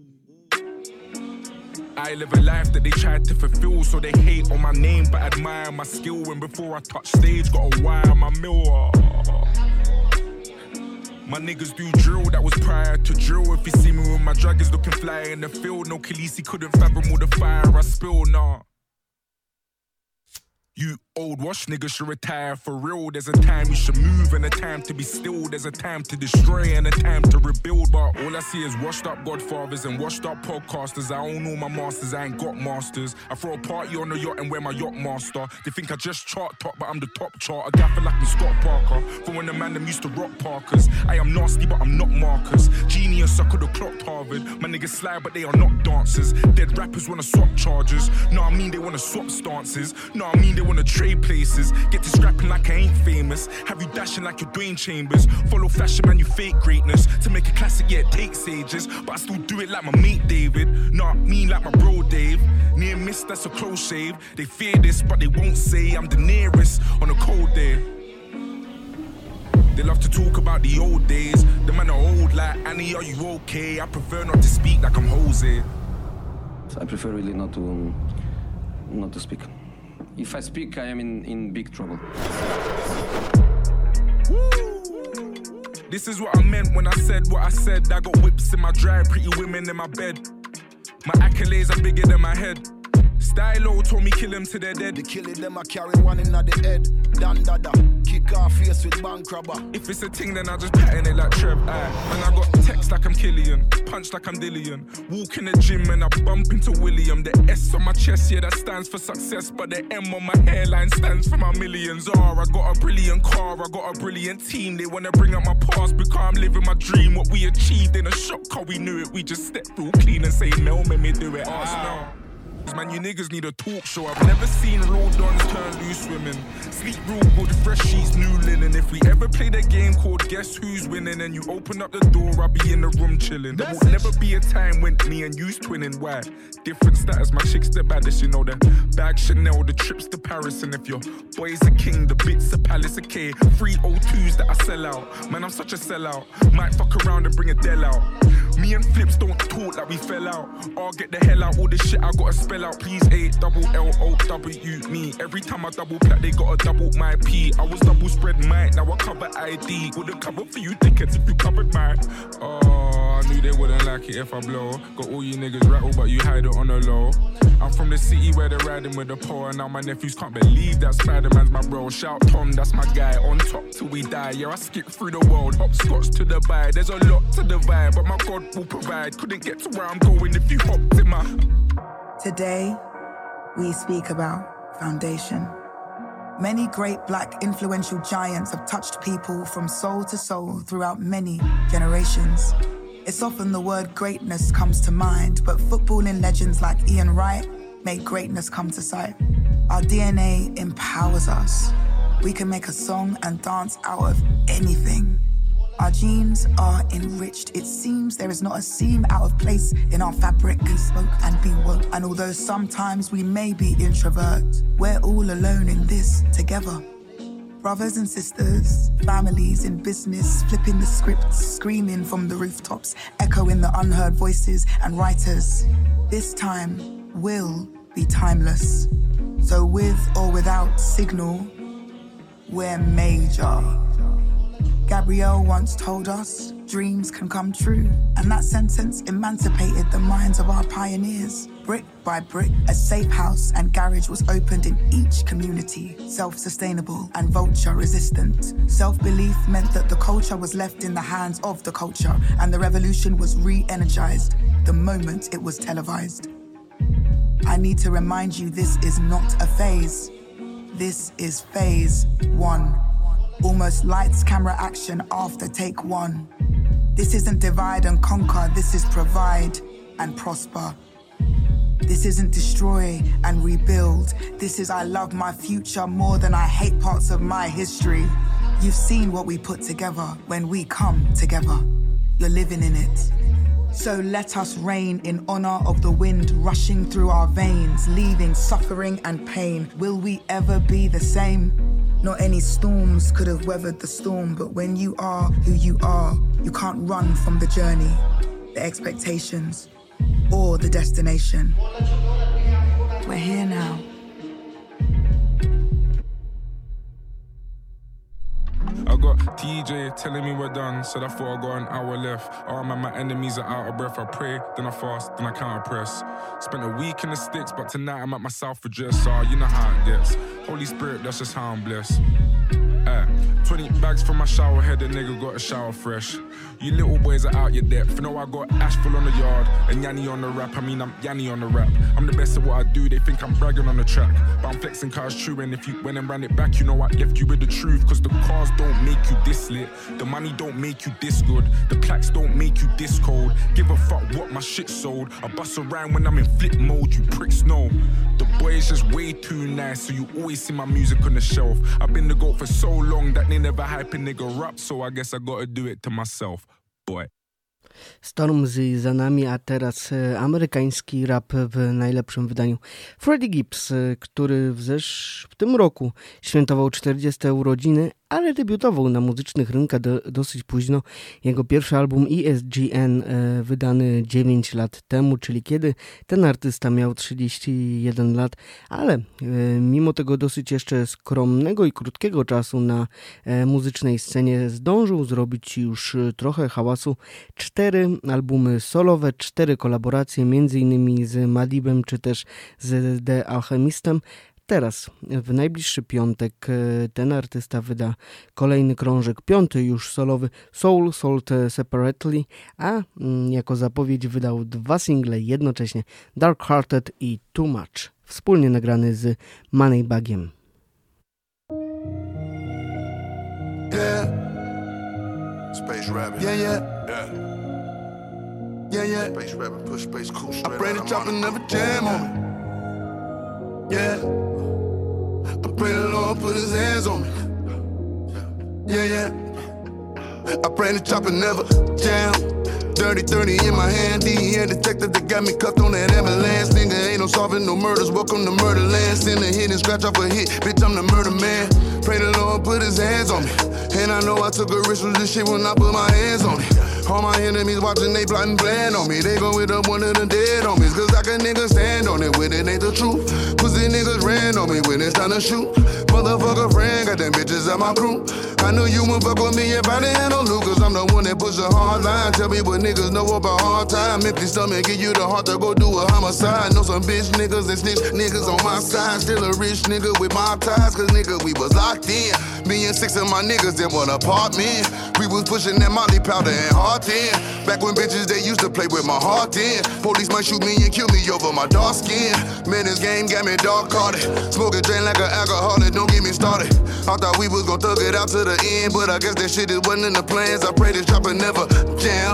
[SPEAKER 14] I live a life that they tried to fulfill, so they hate on my name but admire my skill. And before I touch stage, got a wire my mill. My niggas do drill, that was prior to drill. If you see me with my draggers looking fly in the field, no Khaleesi couldn't fathom all the fire I spill, nah. You old wash niggas should retire for real. There's a time you should move and a time to be still. There's a time to destroy and a time to rebuild. But all I see is washed up godfathers and washed up podcasters. I own all my masters, I ain't got masters. I throw a party on the yacht and wear my yacht master. They think I just chart top, but I'm the top chart. A gaffer like me Scott Parker. For when the man them used to rock Parkers. I am nasty, but I'm not Marcus. Genius, I could have clocked Harvard. My niggas slide, but they are not dancers. Dead rappers wanna swap charges. No, I mean they wanna swap stances. No, I mean they wanna trade places. Get to scrapping like I ain't famous. Have you dashing like you're Dwayne Chambers. Follow fashion, man, you fake greatness. To make a classic, yeah, it takes ages. But I still do it like my mate David. No, I mean like my bro Dave. Near miss, that's a close shave. They fear this, but they won't say I'm the nearest on a cold day. They love to talk about the old days. The man are old, like Annie, are you okay? I prefer not to speak like I'm Jose.
[SPEAKER 15] I prefer really not to um, not to speak. If I speak, I am in, in big trouble.
[SPEAKER 14] This is what I meant when I said what I said. I got whips in my drive, pretty women in my bed. My accolades are bigger than my head. Stylo told me kill him to their dead.
[SPEAKER 16] The killing them, I carry one in the head. Dan dada, kick off face with bank robber.
[SPEAKER 14] If it's a ting, then I just pattern it like Trev. Aye. Man, I got text like I'm Killian, punch like I'm Dillian. Walk in the gym and I bump into William. The S on my chest, yeah, that stands for success. But the M on my hairline stands for my millions. R, I got a brilliant car, I got a brilliant team. They wanna bring up my past because I'm living my dream. What we achieved in a shock, how we knew it. We just stepped real clean and say, Mel, made me do it. Arsenal. Man, you niggas need a talk show. I've never seen raw dons turn loose women. Sleep real good, fresh sheets, new linen. If we ever play a game called Guess Who's Winning and you open up the door, I'll be in the room chilling. There will never be a time when me and you's twinning. Why? Different status, my chick's the baddest, you know the bag Chanel, the trips to Paris. And if your boy's a king, the bits a palace, a K. Free O2s that I sell out. Man, I'm such a sellout. Might fuck around and bring a Dell out. Me and Flips don't talk like we fell out. I'll get the hell out, all this shit I gotta spell out. Please, A double L O W me. Every time I double plat, they gotta double my P. I was double spread mine, now I cover ID. Wouldn't cover for you tickets if you covered mine. Oh, I knew they wouldn't like it if I blow. Got all you niggas rattled, but you hide it on the low. I'm from the city where they're riding with the poor. Now my nephews can't believe that Spider Man's my bro. Shout Tom, that's my guy. On top till we die. Yeah, I skip through the world. Hopscotch to Dubai. There's a lot to divide, but my God will provide. Couldn't get to where I'm going if you hopped in my.
[SPEAKER 17] Today, we speak about foundation. Many great black influential giants have touched people from soul to soul throughout many generations. It's often the word greatness comes to mind, but footballing legends like Ian Wright made greatness come to sight. Our DNA empowers us. We can make a song and dance out of anything. Our genes are enriched. It seems there is not a seam out of place in our fabric. Be spoke and be woke. And although sometimes we may be introvert, we're all alone in this together. Brothers and sisters, families in business, flipping the scripts, screaming from the rooftops, echoing the unheard voices and writers. This time will be timeless. So, with or without signal, we're major. Gabrielle once told us dreams can come true, and that sentence emancipated the minds of our pioneers. Brick by brick, a safe house and garage was opened in each community, self sustainable and vulture resistant. Self belief meant that the culture was left in the hands of the culture, and the revolution was re energized the moment it was televised. I need to remind you this is not a phase, this is phase one. Almost lights, camera, action after take one. This isn't divide and conquer, this is provide and prosper. This isn't destroy and rebuild. This is I love my future more than I hate parts of my history. You've seen what we put together when we come together. You're living in it. So let us reign in honor of the wind rushing through our veins, leaving suffering and pain. Will we ever be the same? Not any storms could have weathered the storm, but when you are who you are, you can't run from the journey, the expectations, or the destination. We're here now.
[SPEAKER 14] I got TJ telling me we're done, said I thought I got an hour left. Oh man, my enemies are out of breath. I pray, then I fast, then I counter press. Spent a week in the sticks, but tonight I'm at my South address. So you know how it gets. Holy Spirit, that's just how I'm blessed. Uh, 20 bags from my shower head, nigga got a shower fresh. You little boys are out your depth. You know I got ash full on the yard and Yanni on the rap. I mean, I'm Yanni on the rap. I'm the best at what I do. They think I'm bragging on the track. But I'm flexing cars true. And if you went and ran it back, you know I left you with the truth. Cause the cars don't make you this lit. The money don't make you this good. The plaques don't make you this cold. Give a fuck what my shit sold. I bust around when I'm in flip mode. You pricks know. The boy is just way too nice. So you always see my music on the shelf. I've been the GOAT for so long that they never hype a nigga up. So I guess I gotta do it to myself. Boy.
[SPEAKER 3] Za nami, a teraz e, amerykański rap w najlepszym wydaniu. Freddie Gibbs, e, który w, zesz... w tym roku świętował 40 urodziny, ale debiutował na muzycznych rynkach do, dosyć późno. Jego pierwszy album ESGN e, wydany 9 lat temu, czyli kiedy ten artysta miał 31 lat, ale e, mimo tego dosyć jeszcze skromnego i krótkiego czasu na e, muzycznej scenie zdążył zrobić już trochę hałasu. Cztery albumy solowe, cztery kolaboracje, między innymi z Madibem czy też z The Alchemistem. Teraz, w najbliższy piątek, e, ten artysta wyda kolejny krążek, piąty już solowy Soul Sold Separately, a mm, jako zapowiedź wydał dwa single jednocześnie Dark Hearted i Too Much, wspólnie nagrany z Moneybagiem.
[SPEAKER 18] Yeah. Space. Yeah, yeah. Yeah. Yeah, yeah. Space Rabbit, push space cool straight I pray the chopper never jam on me. Yeah. I pray the Lord put his hands on me. Yeah, yeah. I pray the chopper never jam. Dirty 30 in my hand, DEA detective that got me cuffed on that ambulance. Nigga ain't no solving no murders, welcome to murderland. Send a hit and scratch off a hit, bitch, I'm the murder man. Pray the Lord put his hands on me. And I know I took a risk with this shit when I put my hands on it. All my enemies watching, they plotting plan on me. They go with up one of the dead homies. Cause I can nigga stand on it when it ain't the truth. Pussy niggas ran on me when it's time to shoot. Motherfucker friend, got them bitches at my crew. I knew you would fuck with me if I didn't handle loot. Cause I'm the one that push a hard line. Tell me what niggas know about hard time. Empty stomach, give you the heart to go do a homicide. Know some bitch niggas and snitch niggas on my side. Still a rich nigga with my ties. Cause nigga, we was locked in. Me and six of my niggas in one apartment. We was pushing that molly powder and hard 10. Back when bitches they used to play with my heart in. Police might shoot me and kill me over my dark skin. Man, this game got me dark carded. Smoking drain like an alcoholic, don't get me started. I thought we was gon' thug it out to the end, but I guess that shit is wasn't in the plans. I pray this chopper never jam.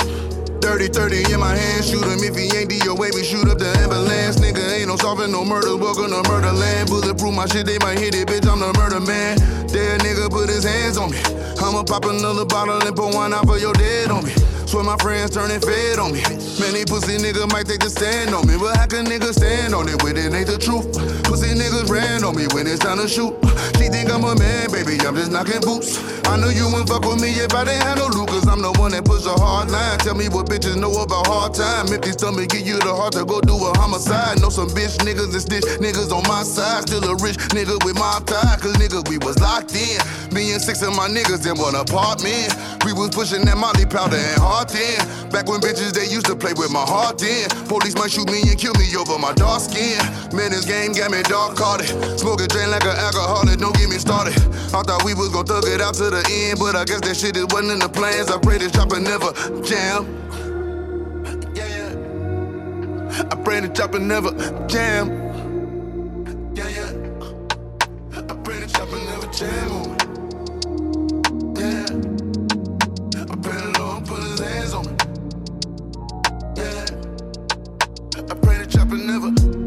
[SPEAKER 18] Dirty 30 in my hand, shoot him if he ain't DOA, we shoot up the ambulance. Nigga ain't no solving no murders, welcome to murderland. Bulletproof my shit, they might hit it, bitch, I'm the murder man. Dead nigga put his hands on me. I'ma pop another bottle and pour one out for your dead on me. Swear my friends turning fed on me. Many pussy nigga might take the stand on me, but how can niggas stand on it when it ain't the truth? Pussy niggas ran on me when it's time to shoot. She think I'm a man, baby, I'm just knocking boots. I know you wouldn't fuck with me if I didn't have no loot, cause I'm the one that push a hard line. Tell me what bitches know about hard time. Empty stomach, give you the heart to go do a homicide. Know some bitch niggas and snitch niggas on my side. Still a rich nigga with my tie, cause nigga, we was locked in. Me and six of my niggas in one apartment. We was pushing that molly powder and hard 10. Back when bitches they used to play with my heart in. Police might shoot me and kill me over my dark skin. Man, this game got me dark carded. Smoking drain like an alcoholic, don't get me started. I thought we was gonna thug it out to the end, but I guess that shit it wasn't in the plans. I pray this chopper never jam. Yeah, yeah. I pray the chopper never jam. Yeah, yeah. I pray the chopper never jam happen never.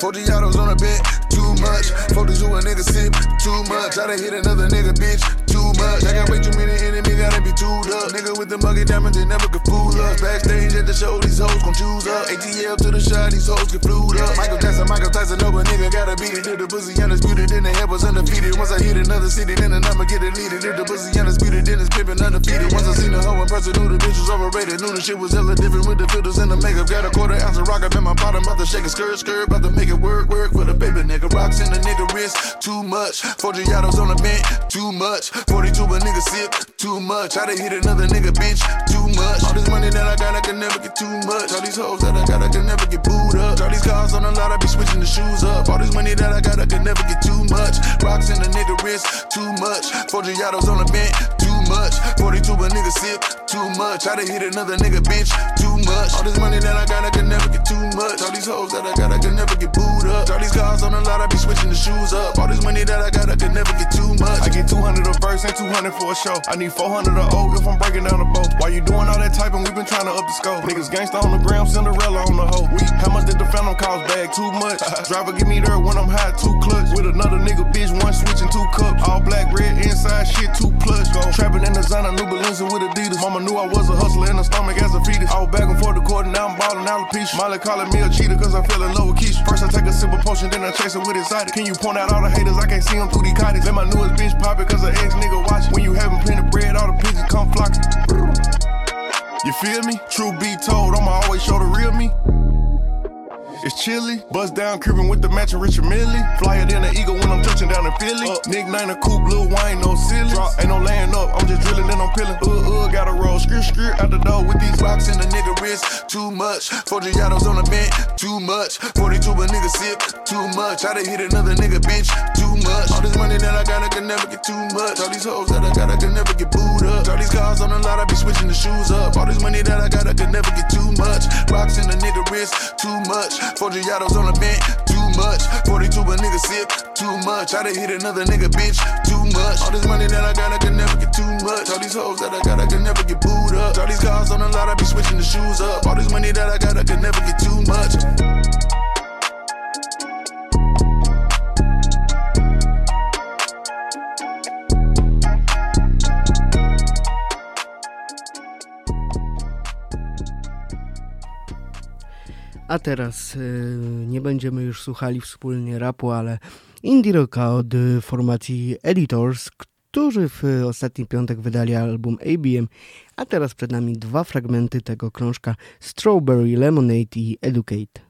[SPEAKER 19] 40 autos on a bed, too much. 40s who a nigga sip, too much. I done hit another nigga, bitch, too much. I got way too many enemies, gotta be tooed up. Nigga with the muggy diamonds, they never could fool us. Backstage at the show, these hoes gon' choose up. ATL to the shot, these hoes get flued up. Michael Jackson, Michael Tyson, no, but nigga gotta beat it. If the pussy undisputed, then the head was undefeated. Once I hit another city, then the number get deleted. If the pussy undisputed, then it's pimpin' undefeated. Once I seen the hoe in person, knew the bitch was overrated. Knew the shit was hella different with the filters and the makeup. Got a quarter ounce of rock up in my bottom, about to shake a skirt, skirt, about to make it work, work for the paper, nigga. Rocks in the nigga wrist, too much. 40 autos on the bench, too much. 42 a nigga sip, too much. I done hit another nigga, bitch, too much. All this money that I got, I can never get too much. All these hoes that I got, I can never get booed up. All these cars on the lot, I be switching the shoes up. All this money that I got, I can never get too much. Rocks in the nigga wrist, too much. 40 autos on the bench, too much. 42 a nigga sip, too much. I done hit another nigga, bitch, too much. All this money that I got, I can never get too much. All these hoes that I got, I can never get booed up. All these cars on the lot, I be switching the shoes up. All this money that I got, I can never get too much.
[SPEAKER 20] I get 200 a verse and 200 for a show. I need 400 a O if I'm breaking down the boat. While you doing all that typing, we been trying to up the scope. Niggas gangsta on the gram, Cinderella on the hoe. We, how much did the phantom cost bag? Too much. Driver give me there when I'm high, two clutch. With another nigga, bitch, one switch and two cups. All black, red, inside shit, two plus. Go trapping in the designer, new Balenci with Adidas. Mama knew I was a hustler in the stomach as a fetus. I was back and forth the court and now I'm ballin' alopecia. Molly calling me a cheater cause I fell in love with Keisha. First I take a sip of potion, then I chase it with excited. Can you point out all the haters? I can't see them through these cottage. Let my newest bitch pop it cause her ex nigga watch it. When you having plenty of bread, all the pigeons come flocking. You feel me? True be told, I'ma always show the real me. It's chilly. Bust down Cuban with the matching Richard Millie. Flyer than an eagle when I'm touching down in Philly. Up, nickname a coupe, Lil Wayne, no silly. Drop, ain't no laying up. I'm just drilling and I'm peeling. Uh, uh, gotta roll, skirt, skirt out the door with these
[SPEAKER 19] Rocks in the nigga wrist, too much. 40 autos on the bench, too much. 42 a nigga sip, too much. I done hit another nigga, bitch, too much. All this money that I got, I can never get too much. All these hoes that I got, I can never get booed up. All these cars on the lot, I be switching the shoes up. All this money that I got, I can never get too much. Rocks in the nigga wrist, too much. 40 autos on the bench, too much. 42 a nigga sip, too much. I done hit another nigga, bitch, too much. All this money that I got, I can never get too much. All these hoes that I got, I can never get booed up. All these cars on the lot, I be switching the shoes up. All this money that I got, I can never get too much.
[SPEAKER 3] A teraz y, nie będziemy już słuchali wspólnie rapu, ale indie rocka od y, formacji Editors, którzy w ostatni piątek wydali album ABM, a teraz przed nami dwa fragmenty tego krążka Strawberry Lemonade i Educate.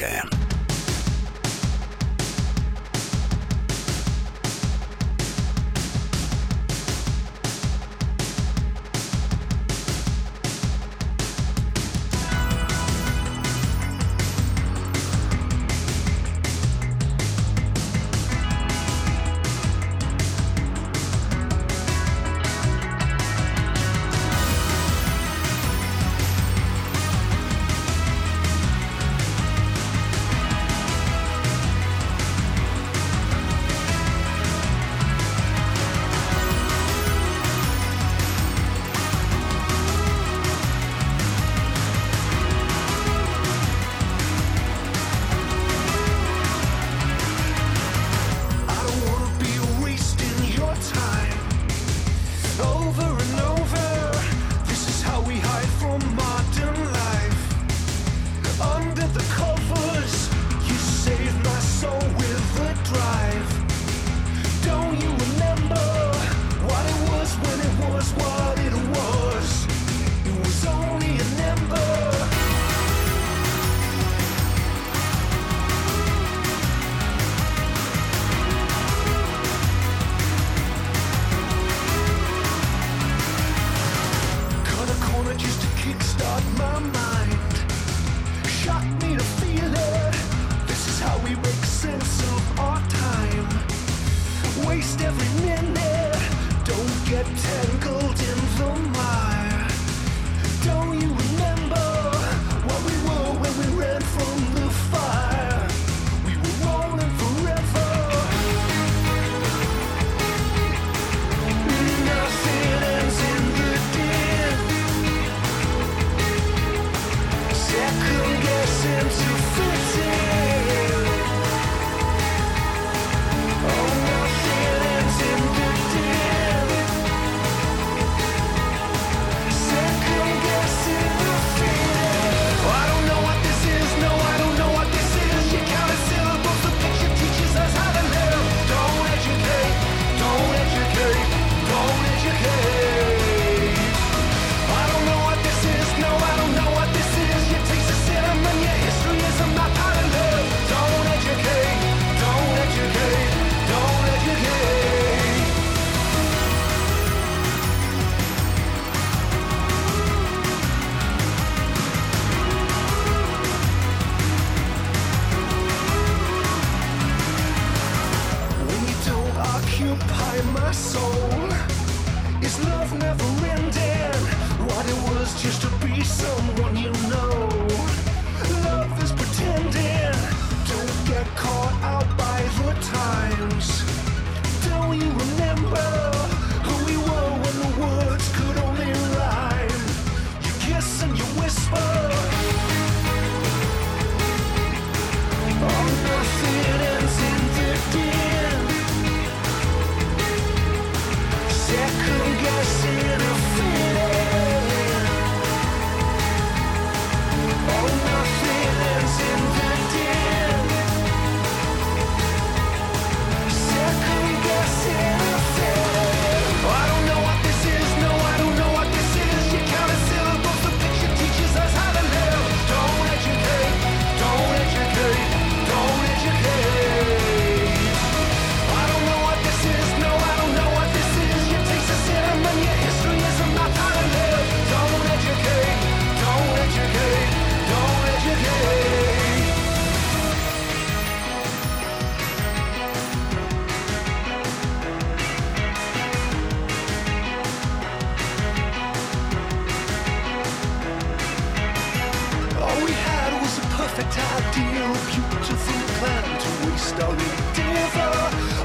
[SPEAKER 4] Perfect idea, a beautiful plan to waste our endeavor.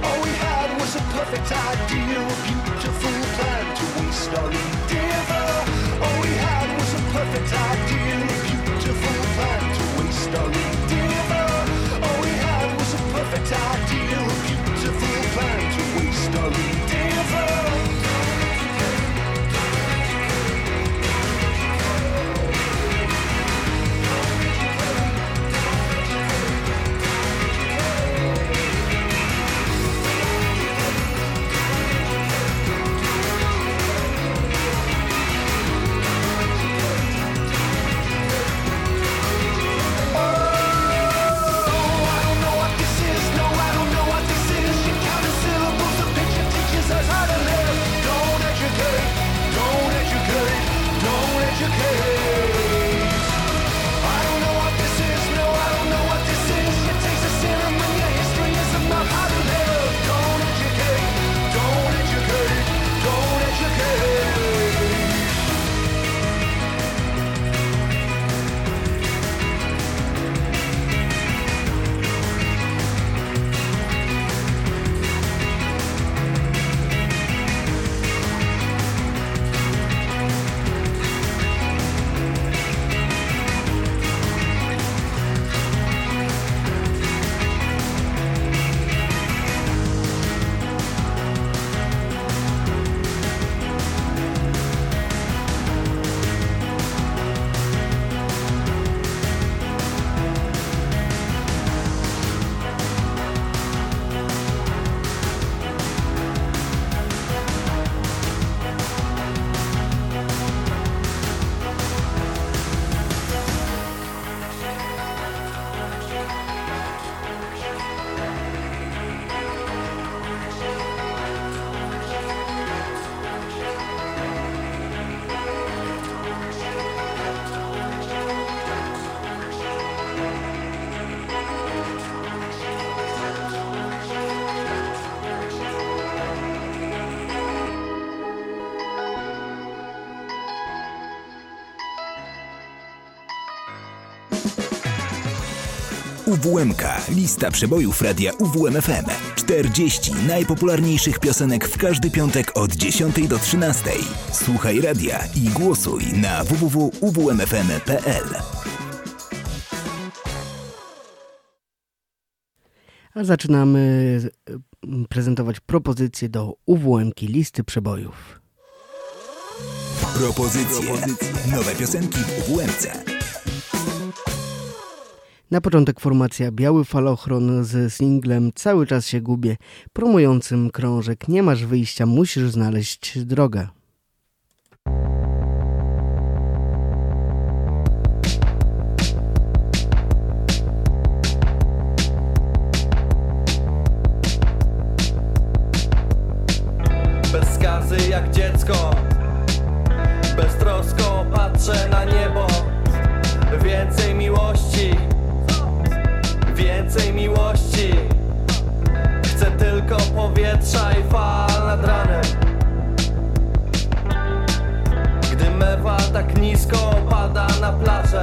[SPEAKER 4] All we had was a perfect idea, a beautiful plan to waste our endeavor.
[SPEAKER 21] UWMK. Lista przebojów radia UWMFM. 40 najpopularniejszych piosenek w każdy piątek od 10 do 13. Słuchaj radia i głosuj na www.uwmfm.pl.
[SPEAKER 3] A zaczynamy e, prezentować propozycje do UWMki listy przebojów.
[SPEAKER 21] Propozycje. Nowe piosenki w UWMce.
[SPEAKER 3] Na początek formacja Biały Falochron z singlem Cały czas się gubię, promującym krążek Nie masz wyjścia, musisz znaleźć drogę.
[SPEAKER 22] Bez skazy jak dziecko. Beztrosko patrzę na niebo. Więcej miłości więcej miłości. Chcę tylko powietrza i fal nad ranem. Gdy mewa tak nisko pada na plażę.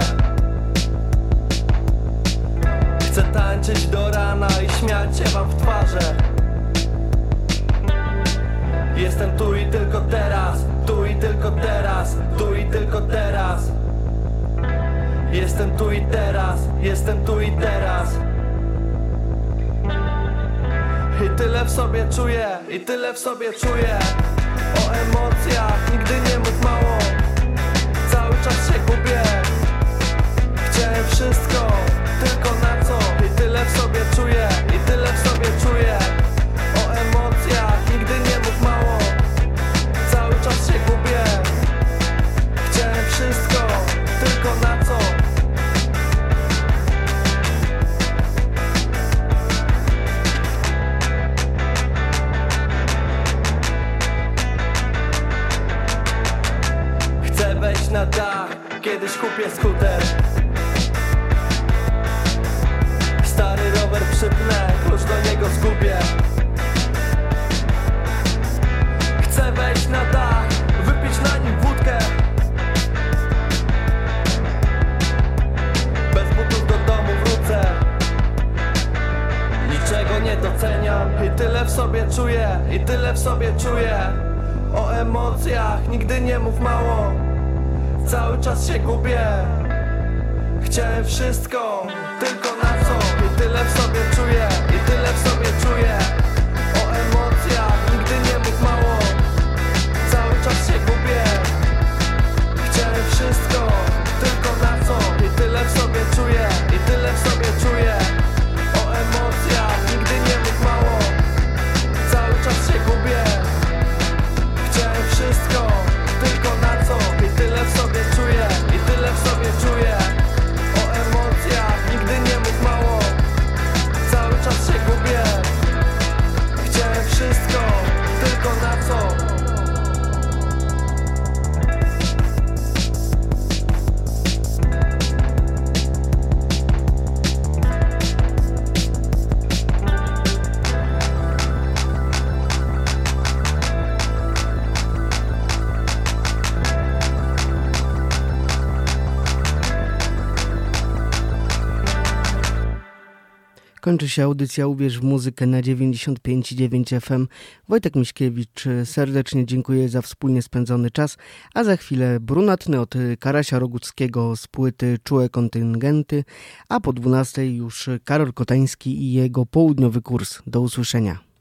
[SPEAKER 22] Chcę tańczyć do rana i śmiać się wam w twarze. Jestem tu i tylko teraz, tu i tylko teraz, tu i tylko teraz. Jestem tu i teraz, jestem tu i teraz tyle w sobie czuję, i tyle w sobie czuję. O emocjach nigdy nie mów mało. Cały czas się gubię. Chciałem wszystko, tylko na co? I tyle w sobie czuję, i tyle w sobie czuję. O emocjach nigdy nie mów mało. Cały czas się gubię. Chciałem wszystko, tylko na co? Na dach, kiedyś kupię skuter. Stary rower przypnę, klucz do niego zgubię. Chcę wejść na dach, wypić na nim wódkę. Bez butów do domu wrócę. Niczego nie doceniam i tyle w sobie czuję, i tyle w sobie czuję. O emocjach nigdy nie mów mało Cały czas się gubię. Chciałem wszystko, tylko na co? I tyle w sobie czuję, i tyle w sobie czuję. O emocjach nigdy nie mów mało. Cały czas się gubię. Chciałem wszystko, tylko na co? I tyle w sobie czuję, i tyle w sobie czuję. O emocjach nigdy nie mów mało. Cały czas się gubię. Chciałem wszystko, w sobie czuję, i tyle w sobie czuję. O emocjach nigdy nie mów mało. Cały czas się gubię. Chciałem wszystko, tylko na co
[SPEAKER 10] Kończy się audycja Uwierz w muzykę na 95,9 FM. Wojtek Miśkiewicz serdecznie dziękuję za wspólnie spędzony czas, a za chwilę brunatny od Karasia Roguckiego z płyty Czułe Kontyngenty, a po 12 już Karol Kotański i jego południowy kurs. Do usłyszenia.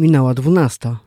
[SPEAKER 3] Minęła dwunasta.